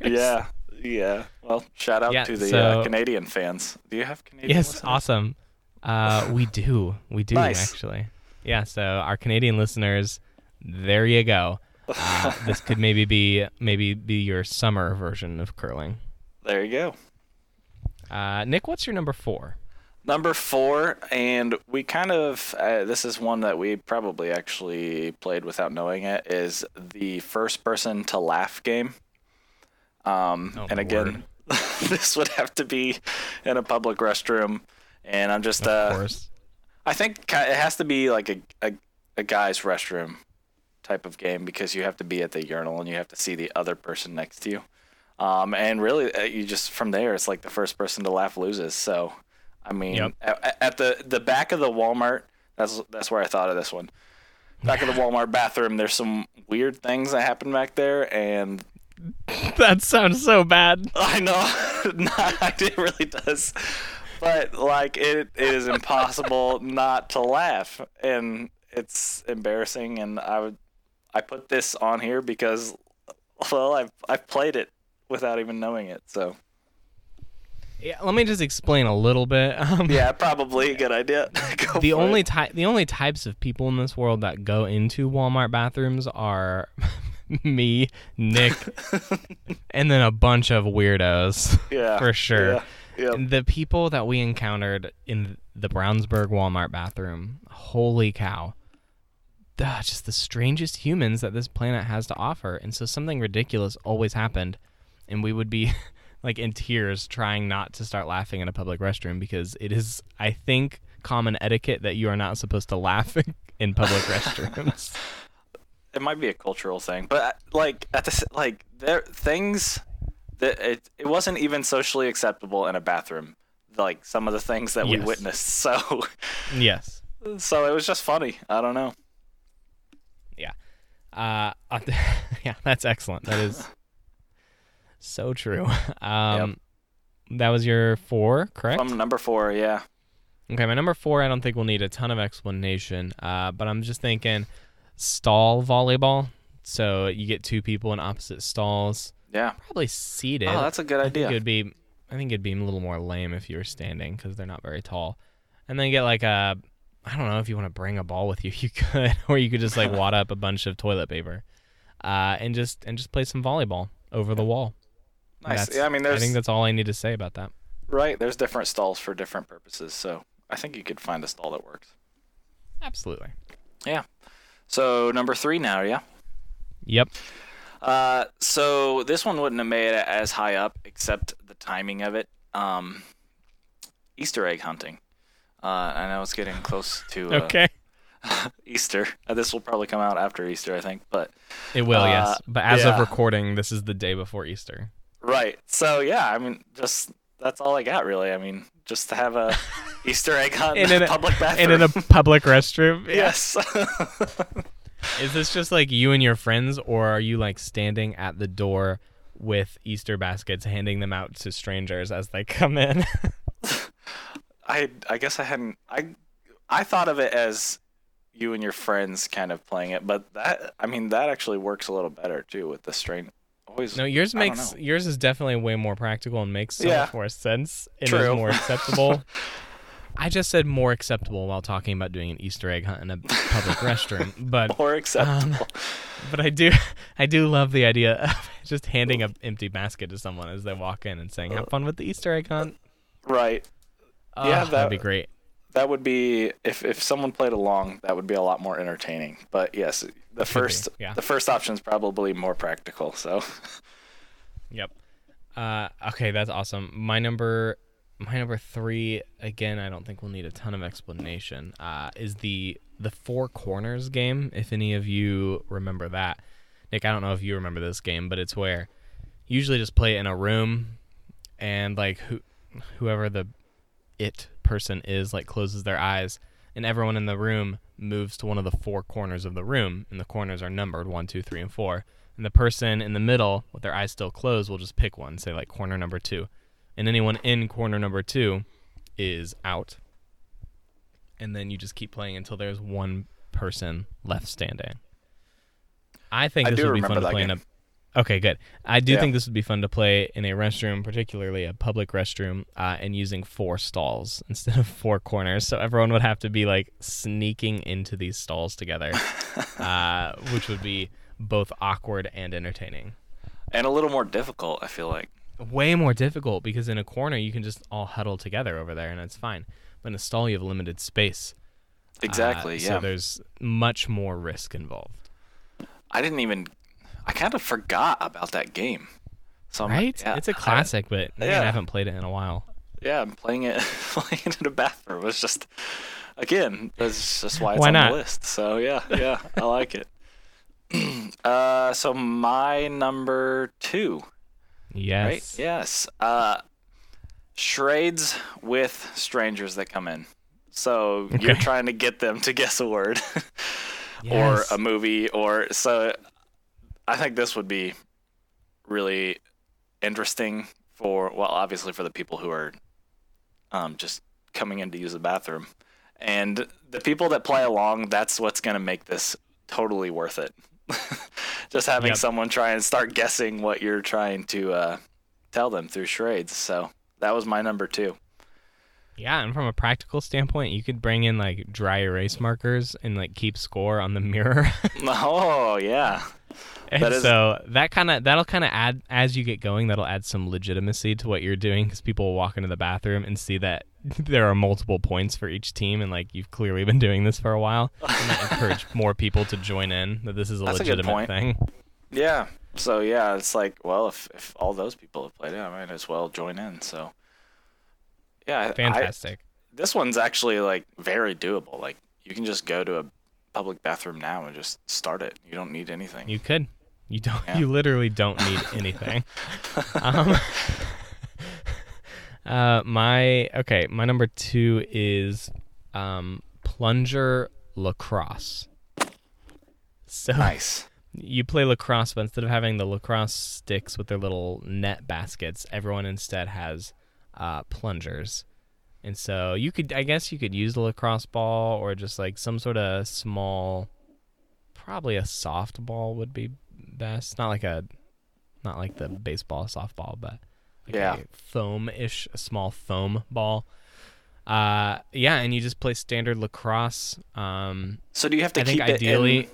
yeah, yeah. Well, shout out Yeah, to the so- uh, Canadian fans. Do you have Canadian? Yes, listeners? awesome. Uh, we do, we do Nice. actually. Yeah, so our Canadian listeners, there you go. Uh, this could maybe be maybe be your summer version of curling. There you go. Uh, Nick, what's your number four? Number four, and we kind of uh, this is one that we probably actually played without knowing it. Is the first person to laugh game. Um, Oh, and again, this would have to be in a public restroom, and I'm just Of uh, course. I think it has to be like a, a a guy's restroom type of game because you have to be at the urinal and you have to see the other person next to you. Um, and really, uh, you just from there, it's like the first person to laugh loses. So, I mean, Yep. at, at the the back of the Walmart, that's that's where I thought of this one. Back of the Walmart bathroom, there's some weird things that happen back there, and that sounds so bad. I know, it really does. But like, it, it is impossible not to laugh, and it's embarrassing. And I would, I put this on here because, well, I've I've played it without even knowing it. So Yeah, let me just explain a little bit. Um, yeah, probably a good idea. The only type the only types of people in this world that go into Walmart bathrooms are me, Nick, and then a bunch of weirdos yeah for sure. Yeah. The people that we encountered in the Brownsburg Walmart bathroom, holy cow. Ah, just the strangest humans that this planet has to offer. And so something ridiculous always happened. And we would be like in tears trying not to start laughing in a public restroom because it is, I think, common etiquette that you are not supposed to laugh in public restrooms. it might be a cultural thing, but uh, like at the like there things that it it wasn't even socially acceptable in a bathroom. Like some of the things that we witnessed. So yes. so it was just funny. I don't know. Yeah. Uh, yeah, that's excellent. That is so true. Um, That was your four, correct? From number four, yeah. okay, my number four, I don't think we'll need a ton of explanation, uh, but I'm just thinking stall volleyball. So you get two people in opposite stalls, Yeah. probably seated. Oh, that's a good I idea. it'd be, I think it'd be a little more lame if you were standing because they're not very tall. And then you get like a, I don't know if you want to bring a ball with you, you could, or you could just like wad up a bunch of toilet paper, uh, and just and just play some volleyball over the wall. Nice. Yeah, I mean, I think that's all I need to say about that. right. There's different stalls for different purposes, so I think you could find a stall that works. Absolutely. Yeah. So number three now, yeah. Yep. Uh, so this one wouldn't have made it as high up, except the timing of it. Um, Easter egg hunting. Uh, I know it's getting close to uh, Okay. Easter. Uh, this will probably come out after Easter, I think. But It will, Uh, yes. But as yeah. of recording, this is the day before Easter. Right. So yeah, I mean, just that's all I got really. I mean, just to have a Easter egg hunt in in a a- public And bathroom. in a public restroom. yes. Is this just like you and your friends, or are you like standing at the door with Easter baskets, handing them out to strangers as they come in? I I guess I hadn't I I thought of it as you and your friends kind of playing it, but that I mean that actually works a little better too with the strain. Always no, yours makes yours is definitely way more practical and makes so Yeah. much more sense and True. is more acceptable. I just said more acceptable while talking about doing an Easter egg hunt in a public restroom, but more acceptable. Um, but I do I do love the idea of just handing an empty basket to someone as they walk in and saying, "Have uh, fun with the Easter egg hunt." right. Oh, Yeah, that'd be great. That would be if if someone played along, that would be a lot more entertaining. But yes, the be, first yeah. the first option is probably more practical. So Yep. Uh, okay, that's awesome. My number, my number three. Again, I don't think we'll need a ton of explanation. Uh, is the the four corners game? If any of you remember that, Nick, I don't know if you remember this game, but it's where you usually just play it in a room, and like who, whoever the it person is, like closes their eyes, and everyone in the room moves to one of the four corners of the room, and the corners are numbered one, two, three, and four and the person in the middle with their eyes still closed will just pick one, say like corner number two, and anyone in corner number two is out. And then you just keep playing until there's one person left standing. I think I this would be fun to play in a. Okay, good. I do Yeah. think this would be fun to play in a restroom, particularly a public restroom, uh, and using four stalls instead of four corners. So everyone would have to be like sneaking into these stalls together, uh, which would be both awkward and entertaining. and a little more difficult, I feel like. Way more difficult because in a corner you can just all huddle together over there and it's fine. But in a stall you have limited space. Uh, Exactly. So yeah. there's much more risk involved. I didn't even. I kind of forgot about that game. So I'm like, Right? yeah, it's a classic, but man, yeah. I haven't played it in a while. yeah, I'm playing it playing it in a bathroom. It's just again, that's just why it's Why on not? the list. So yeah, yeah, I like it. uh, so my number two, Yes. right? Yes. Uh, charades with strangers that come in. So you're trying to get them to guess a word, Yes. or a movie, or so. I think this would be really interesting for well, obviously for the people who are um, just coming in to use the bathroom, and the people that play along. That's what's going to make this totally worth it. just having Yep. someone try and start guessing what you're trying to uh, tell them through charades. So that was my number two. Yeah, and from a practical standpoint, you could bring in like dry erase markers and like keep score on the mirror. Oh yeah, And That is- so that kind of that'll kind of add as you get going. That'll add some legitimacy to what you're doing because people will walk into the bathroom and see that there are multiple points for each team, and like you've clearly been doing this for a while. And that encourage more people to join in that this is a That's a legitimate point. thing. yeah. So yeah, it's like well, if if all those people have played it, I might as well join in. So yeah, I- I, Fantastic. this one's actually like very doable. Like you can just go to a public bathroom now and just start it. You don't need anything. you could. You don't. Yeah. You literally don't need anything. um, uh, my okay. My number two is um, plunger lacrosse. So nice. you play lacrosse, but instead of having the lacrosse sticks with their little net baskets, everyone instead has uh, plungers. And so you could, I guess, you could use the lacrosse ball or just like some sort of small, probably a softball would be best. Not like a, not like the baseball softball, but like Yeah. a foam-ish, a small foam ball. Uh, yeah, and you just play standard lacrosse. Um, So do you have to I think keep ideally. it in?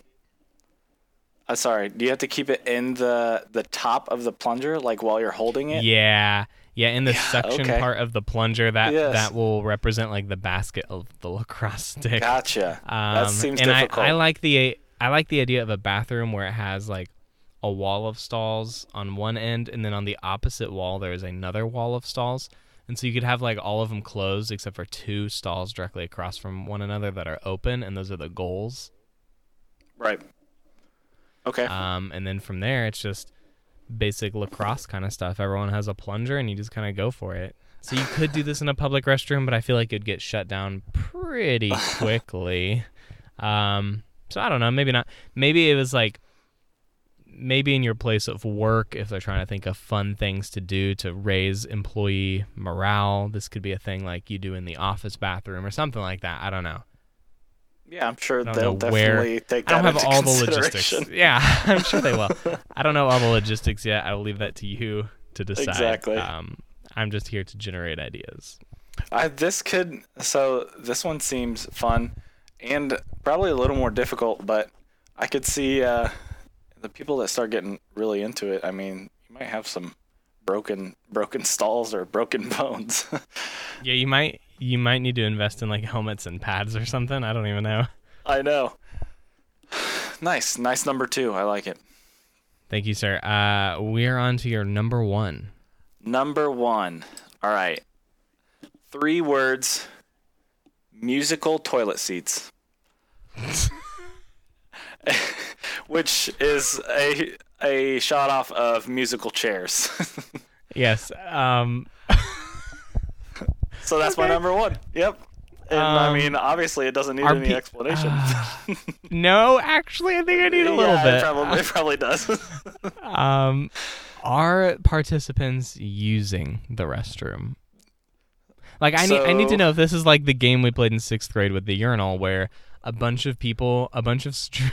Uh, sorry, do you have to keep it in the the top of the plunger, like while you're holding it? Yeah. Yeah, in the suction okay. part of the plunger that Yes. that will represent like the basket of the lacrosse stick. Gotcha. Um, that seems and difficult. I, I like the I like the idea of a bathroom where it has like a wall of stalls on one end and then on the opposite wall there is another wall of stalls. And so you could have like all of them closed except for two stalls directly across from one another that are open and those are the goals. right. Okay. Um, and then from there, it's just basic lacrosse kind of stuff. Everyone has a plunger, and you just kind of go for it. So you could do this in a public restroom, but I feel like it'd get shut down pretty quickly. Um, so I don't know. Maybe not. Maybe it was like maybe in your place of work if they're trying to think of fun things to do to raise employee morale. This could be a thing like you do in the office bathroom or something like that. I don't know. Yeah, I'm sure they'll know where- definitely take I that don't have all the logistics. Yeah, I'm sure they will. I don't know all the logistics yet. I will leave that to you to decide. Exactly. Um, I'm just here to generate ideas. I, this could so this one seems fun and probably a little more difficult, but I could see uh, the people that start getting really into it. I mean, you might have some broken broken stalls or broken bones. Yeah, you might you might need to invest in like helmets and pads or something. I don't even know. I know. Nice, nice number two. I like it. Thank you, sir. Uh, we're on to your number one. Number one. All right. Three words. Musical toilet seats. Which is a a shot off of musical chairs. Yes. Um, so that's my number one. Yep. And I Um, mean, obviously, it doesn't need any pe- explanation. no, actually, I think I need a little yeah, bit. It probably, it probably does. Um, are participants using the restroom? Like, I need I need to know if this is like the game we played in sixth grade with the urinal, where a bunch of people, a bunch of str-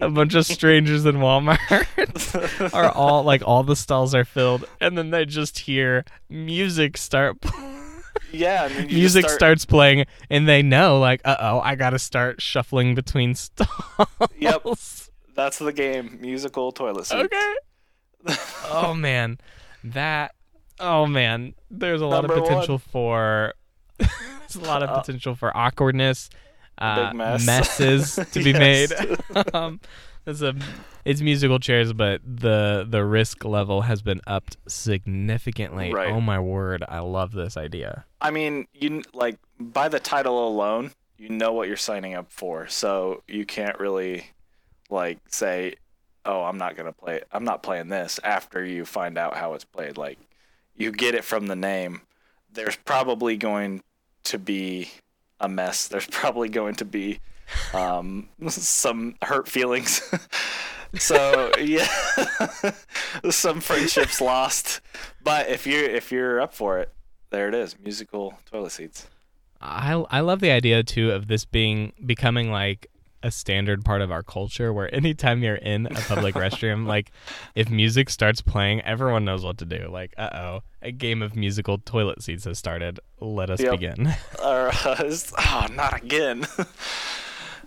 a bunch of strangers in Walmart are all like all the stalls are filled, and then they just hear music start. Yeah. You just music start, starts playing, and they know like, uh oh, I gotta start shuffling between stalls. Yep. That's the game. Musical toilet seats. Okay. oh man, that. Oh man, there's a lot Number of one. potential for. there's a lot of Uh, potential for awkwardness, uh, big mess. messes to be made. um, it's a, it's musical chairs, but the the risk level has been upped significantly. Right. Oh my word, I love this idea. I mean, you like by the title alone, you know what you're signing up for. So you can't really like say, "Oh, I'm not gonna play. I'm not playing this." After you find out how it's played, like you get it from the name. There's probably going to be a mess. There's probably going to be um, some hurt feelings. so yeah, some friendships lost. But if you if you're up for it, there it is. Musical toilet seats. I I love the idea too of this being becoming like a standard part of our culture where anytime you're in a public restroom like if music starts playing everyone knows what to do like uh-oh a game of musical toilet seats has started let us Yep. begin Or uh, oh, not again.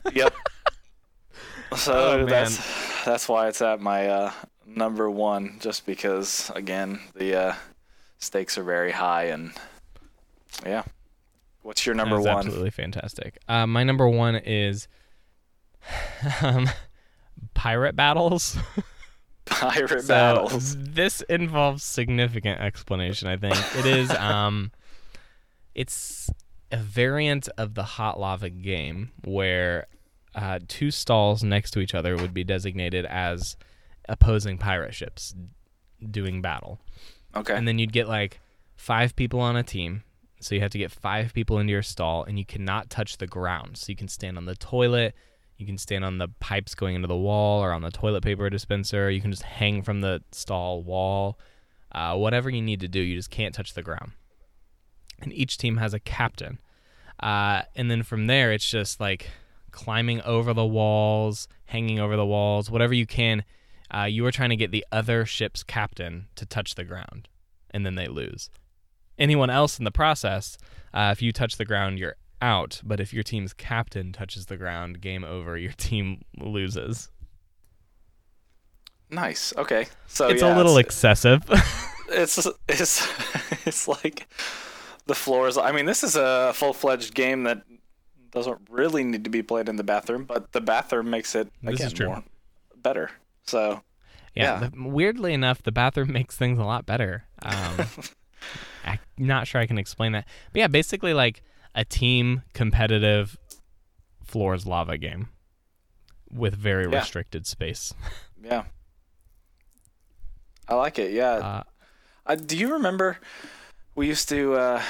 yep. So Oh, that's that's why it's at my uh, number one, just because again the uh, stakes are very high and yeah. What's your number one? absolutely fantastic uh, my number one is um, pirate battles Pirate So, battles. This involves significant explanation, I think. It is um it's a variant of the hot lava game where uh, two stalls next to each other would be designated as opposing pirate ships doing battle. Okay. And then you'd get like five people on a team. So you have to get five people into your stall and you cannot touch the ground. So you can stand on the toilet, you can stand on the pipes going into the wall or on the toilet paper dispenser. You can just hang from the stall wall. Uh, whatever you need to do, you just can't touch the ground. And each team has a captain. Uh, and then from there, it's just like climbing over the walls, hanging over the walls, whatever you can. Uh, you are trying to get the other ship's captain to touch the ground, and then they lose. Anyone else in the process, uh, if you touch the ground, you're out. But if your team's captain touches the ground, game over. Your team loses. nice. Okay. So it's yeah, a little it's, excessive. it's it's it's like the floors. I mean, this is a full fledged game that doesn't really need to be played in the bathroom, but the bathroom makes it again is more better. So Yeah. Yeah. the- weirdly enough, the bathroom makes things a lot better. Um, I'm not sure I can explain that. But yeah, basically like a team competitive floors lava game with very Yeah. restricted space. yeah, I like it. Yeah. Uh, Uh, do you remember we used to uh,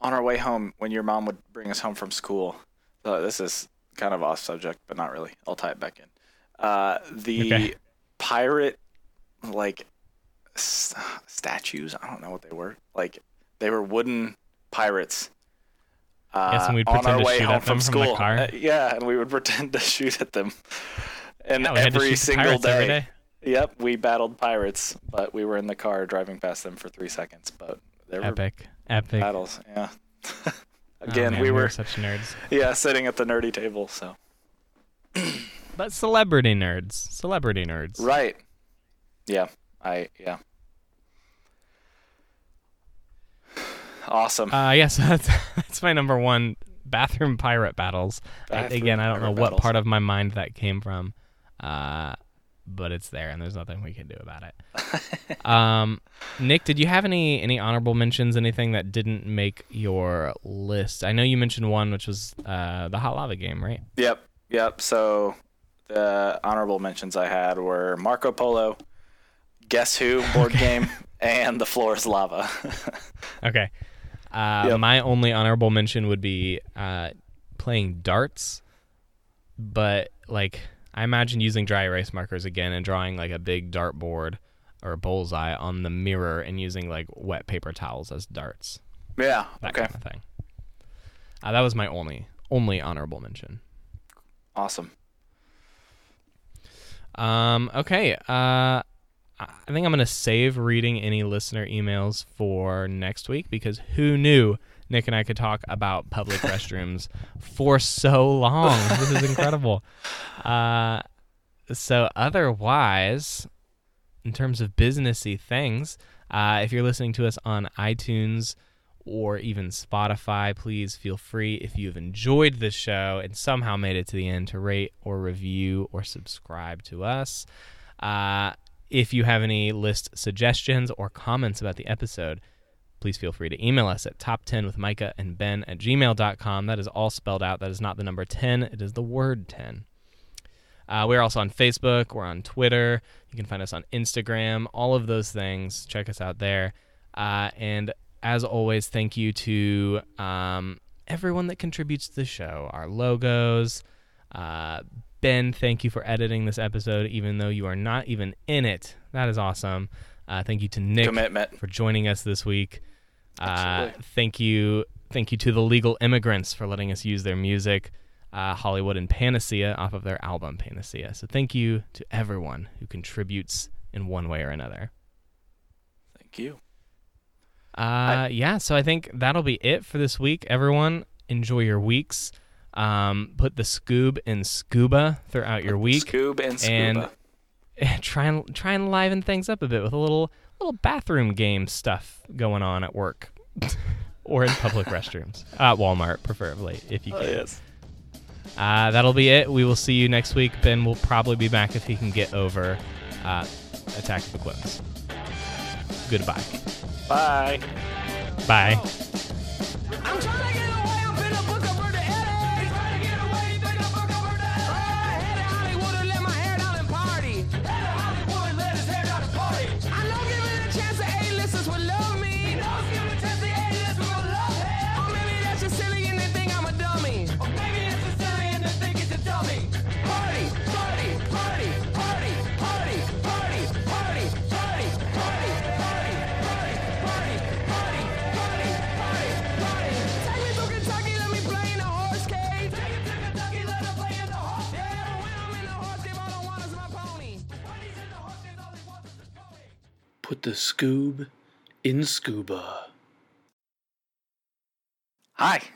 on our way home when your mom would bring us home from school? Uh, this is kind of off subject, but not really. I'll tie it back in. Uh, the Okay. pirate like statues. I don't know what they were. Like they were wooden pirates. Uh, Yes, and we'd on pretend our to way shoot home at them from from the school. car. Uh, yeah, and we would pretend to shoot at them. And yeah, we had to every single day, every day. Yep, we battled pirates, but we were in the car driving past them for three seconds. But there Epic, epic. battles. Yeah. Oh, Again, man, we were such nerds. yeah sitting at the nerdy table. So But celebrity nerds, celebrity nerds. right. Yeah, I yeah. Awesome. Uh, yes, that's that's my number one. Bathroom pirate battles. I- Bathroom again, I don't know what battles. part of my mind that came from, uh, but it's there, and there's nothing we can do about it. um, Nick, did you have any any honorable mentions? Anything that didn't make your list? I know you mentioned one, which was uh, the hot lava game, right? Yep, yep. So the honorable mentions I had were Marco Polo, Guess Who board game, and The Floor is Lava. Okay. Uh, Yep. My only honorable mention would be uh, playing darts, but like I imagine using dry erase markers again and drawing like a big dartboard or a bullseye on the mirror and using like wet paper towels as darts. yeah. That Okay. kind of thing. Uh, that was my only only honorable mention. Awesome. Um, okay. Uh, I think I'm gonna save reading any listener emails for next week because who knew Nick and I could talk about public restrooms for so long. This is incredible. Uh, so otherwise, in terms of businessy things, uh, if you're listening to us on iTunes or even Spotify, please feel free if you've enjoyed the show and somehow made it to the end to rate or review or subscribe to us. Uh, if you have any list suggestions or comments about the episode, please feel free to email us at top10 with Micah and Ben at gmail.com. That is all spelled out. That is not the number 10, it is the word 10. Uh, we're also on Facebook. We're on Twitter. You can find us on Instagram. All of those things. Check us out there. Uh, and as always, thank you to um, everyone that contributes to the show. Our logos. Uh, ben, thank you for editing this episode, even though you are not even in it. That is awesome. Uh, thank you to Nick Commitment. for joining us this week. Uh, thank you, thank you to the Legal Immigrants for letting us use their music, uh, Hollywood and Panacea off of their album Panacea. So thank you to everyone who contributes in one way or another. Thank you. Uh, yeah, so I think that'll be it for this week. Everyone, enjoy your weeks. Um, put the scoob in scuba throughout your week. Scoob and Scuba. and try and try and liven things up a bit with a little little bathroom game stuff going on at work or in public restrooms at Walmart, preferably if you Oh, can. yes. Uh, that'll be it. We will see you next week. Ben will probably be back if he can get over uh, Attack of the Clones. Goodbye. Bye. Bye. Put the scoob in scuba. Hi.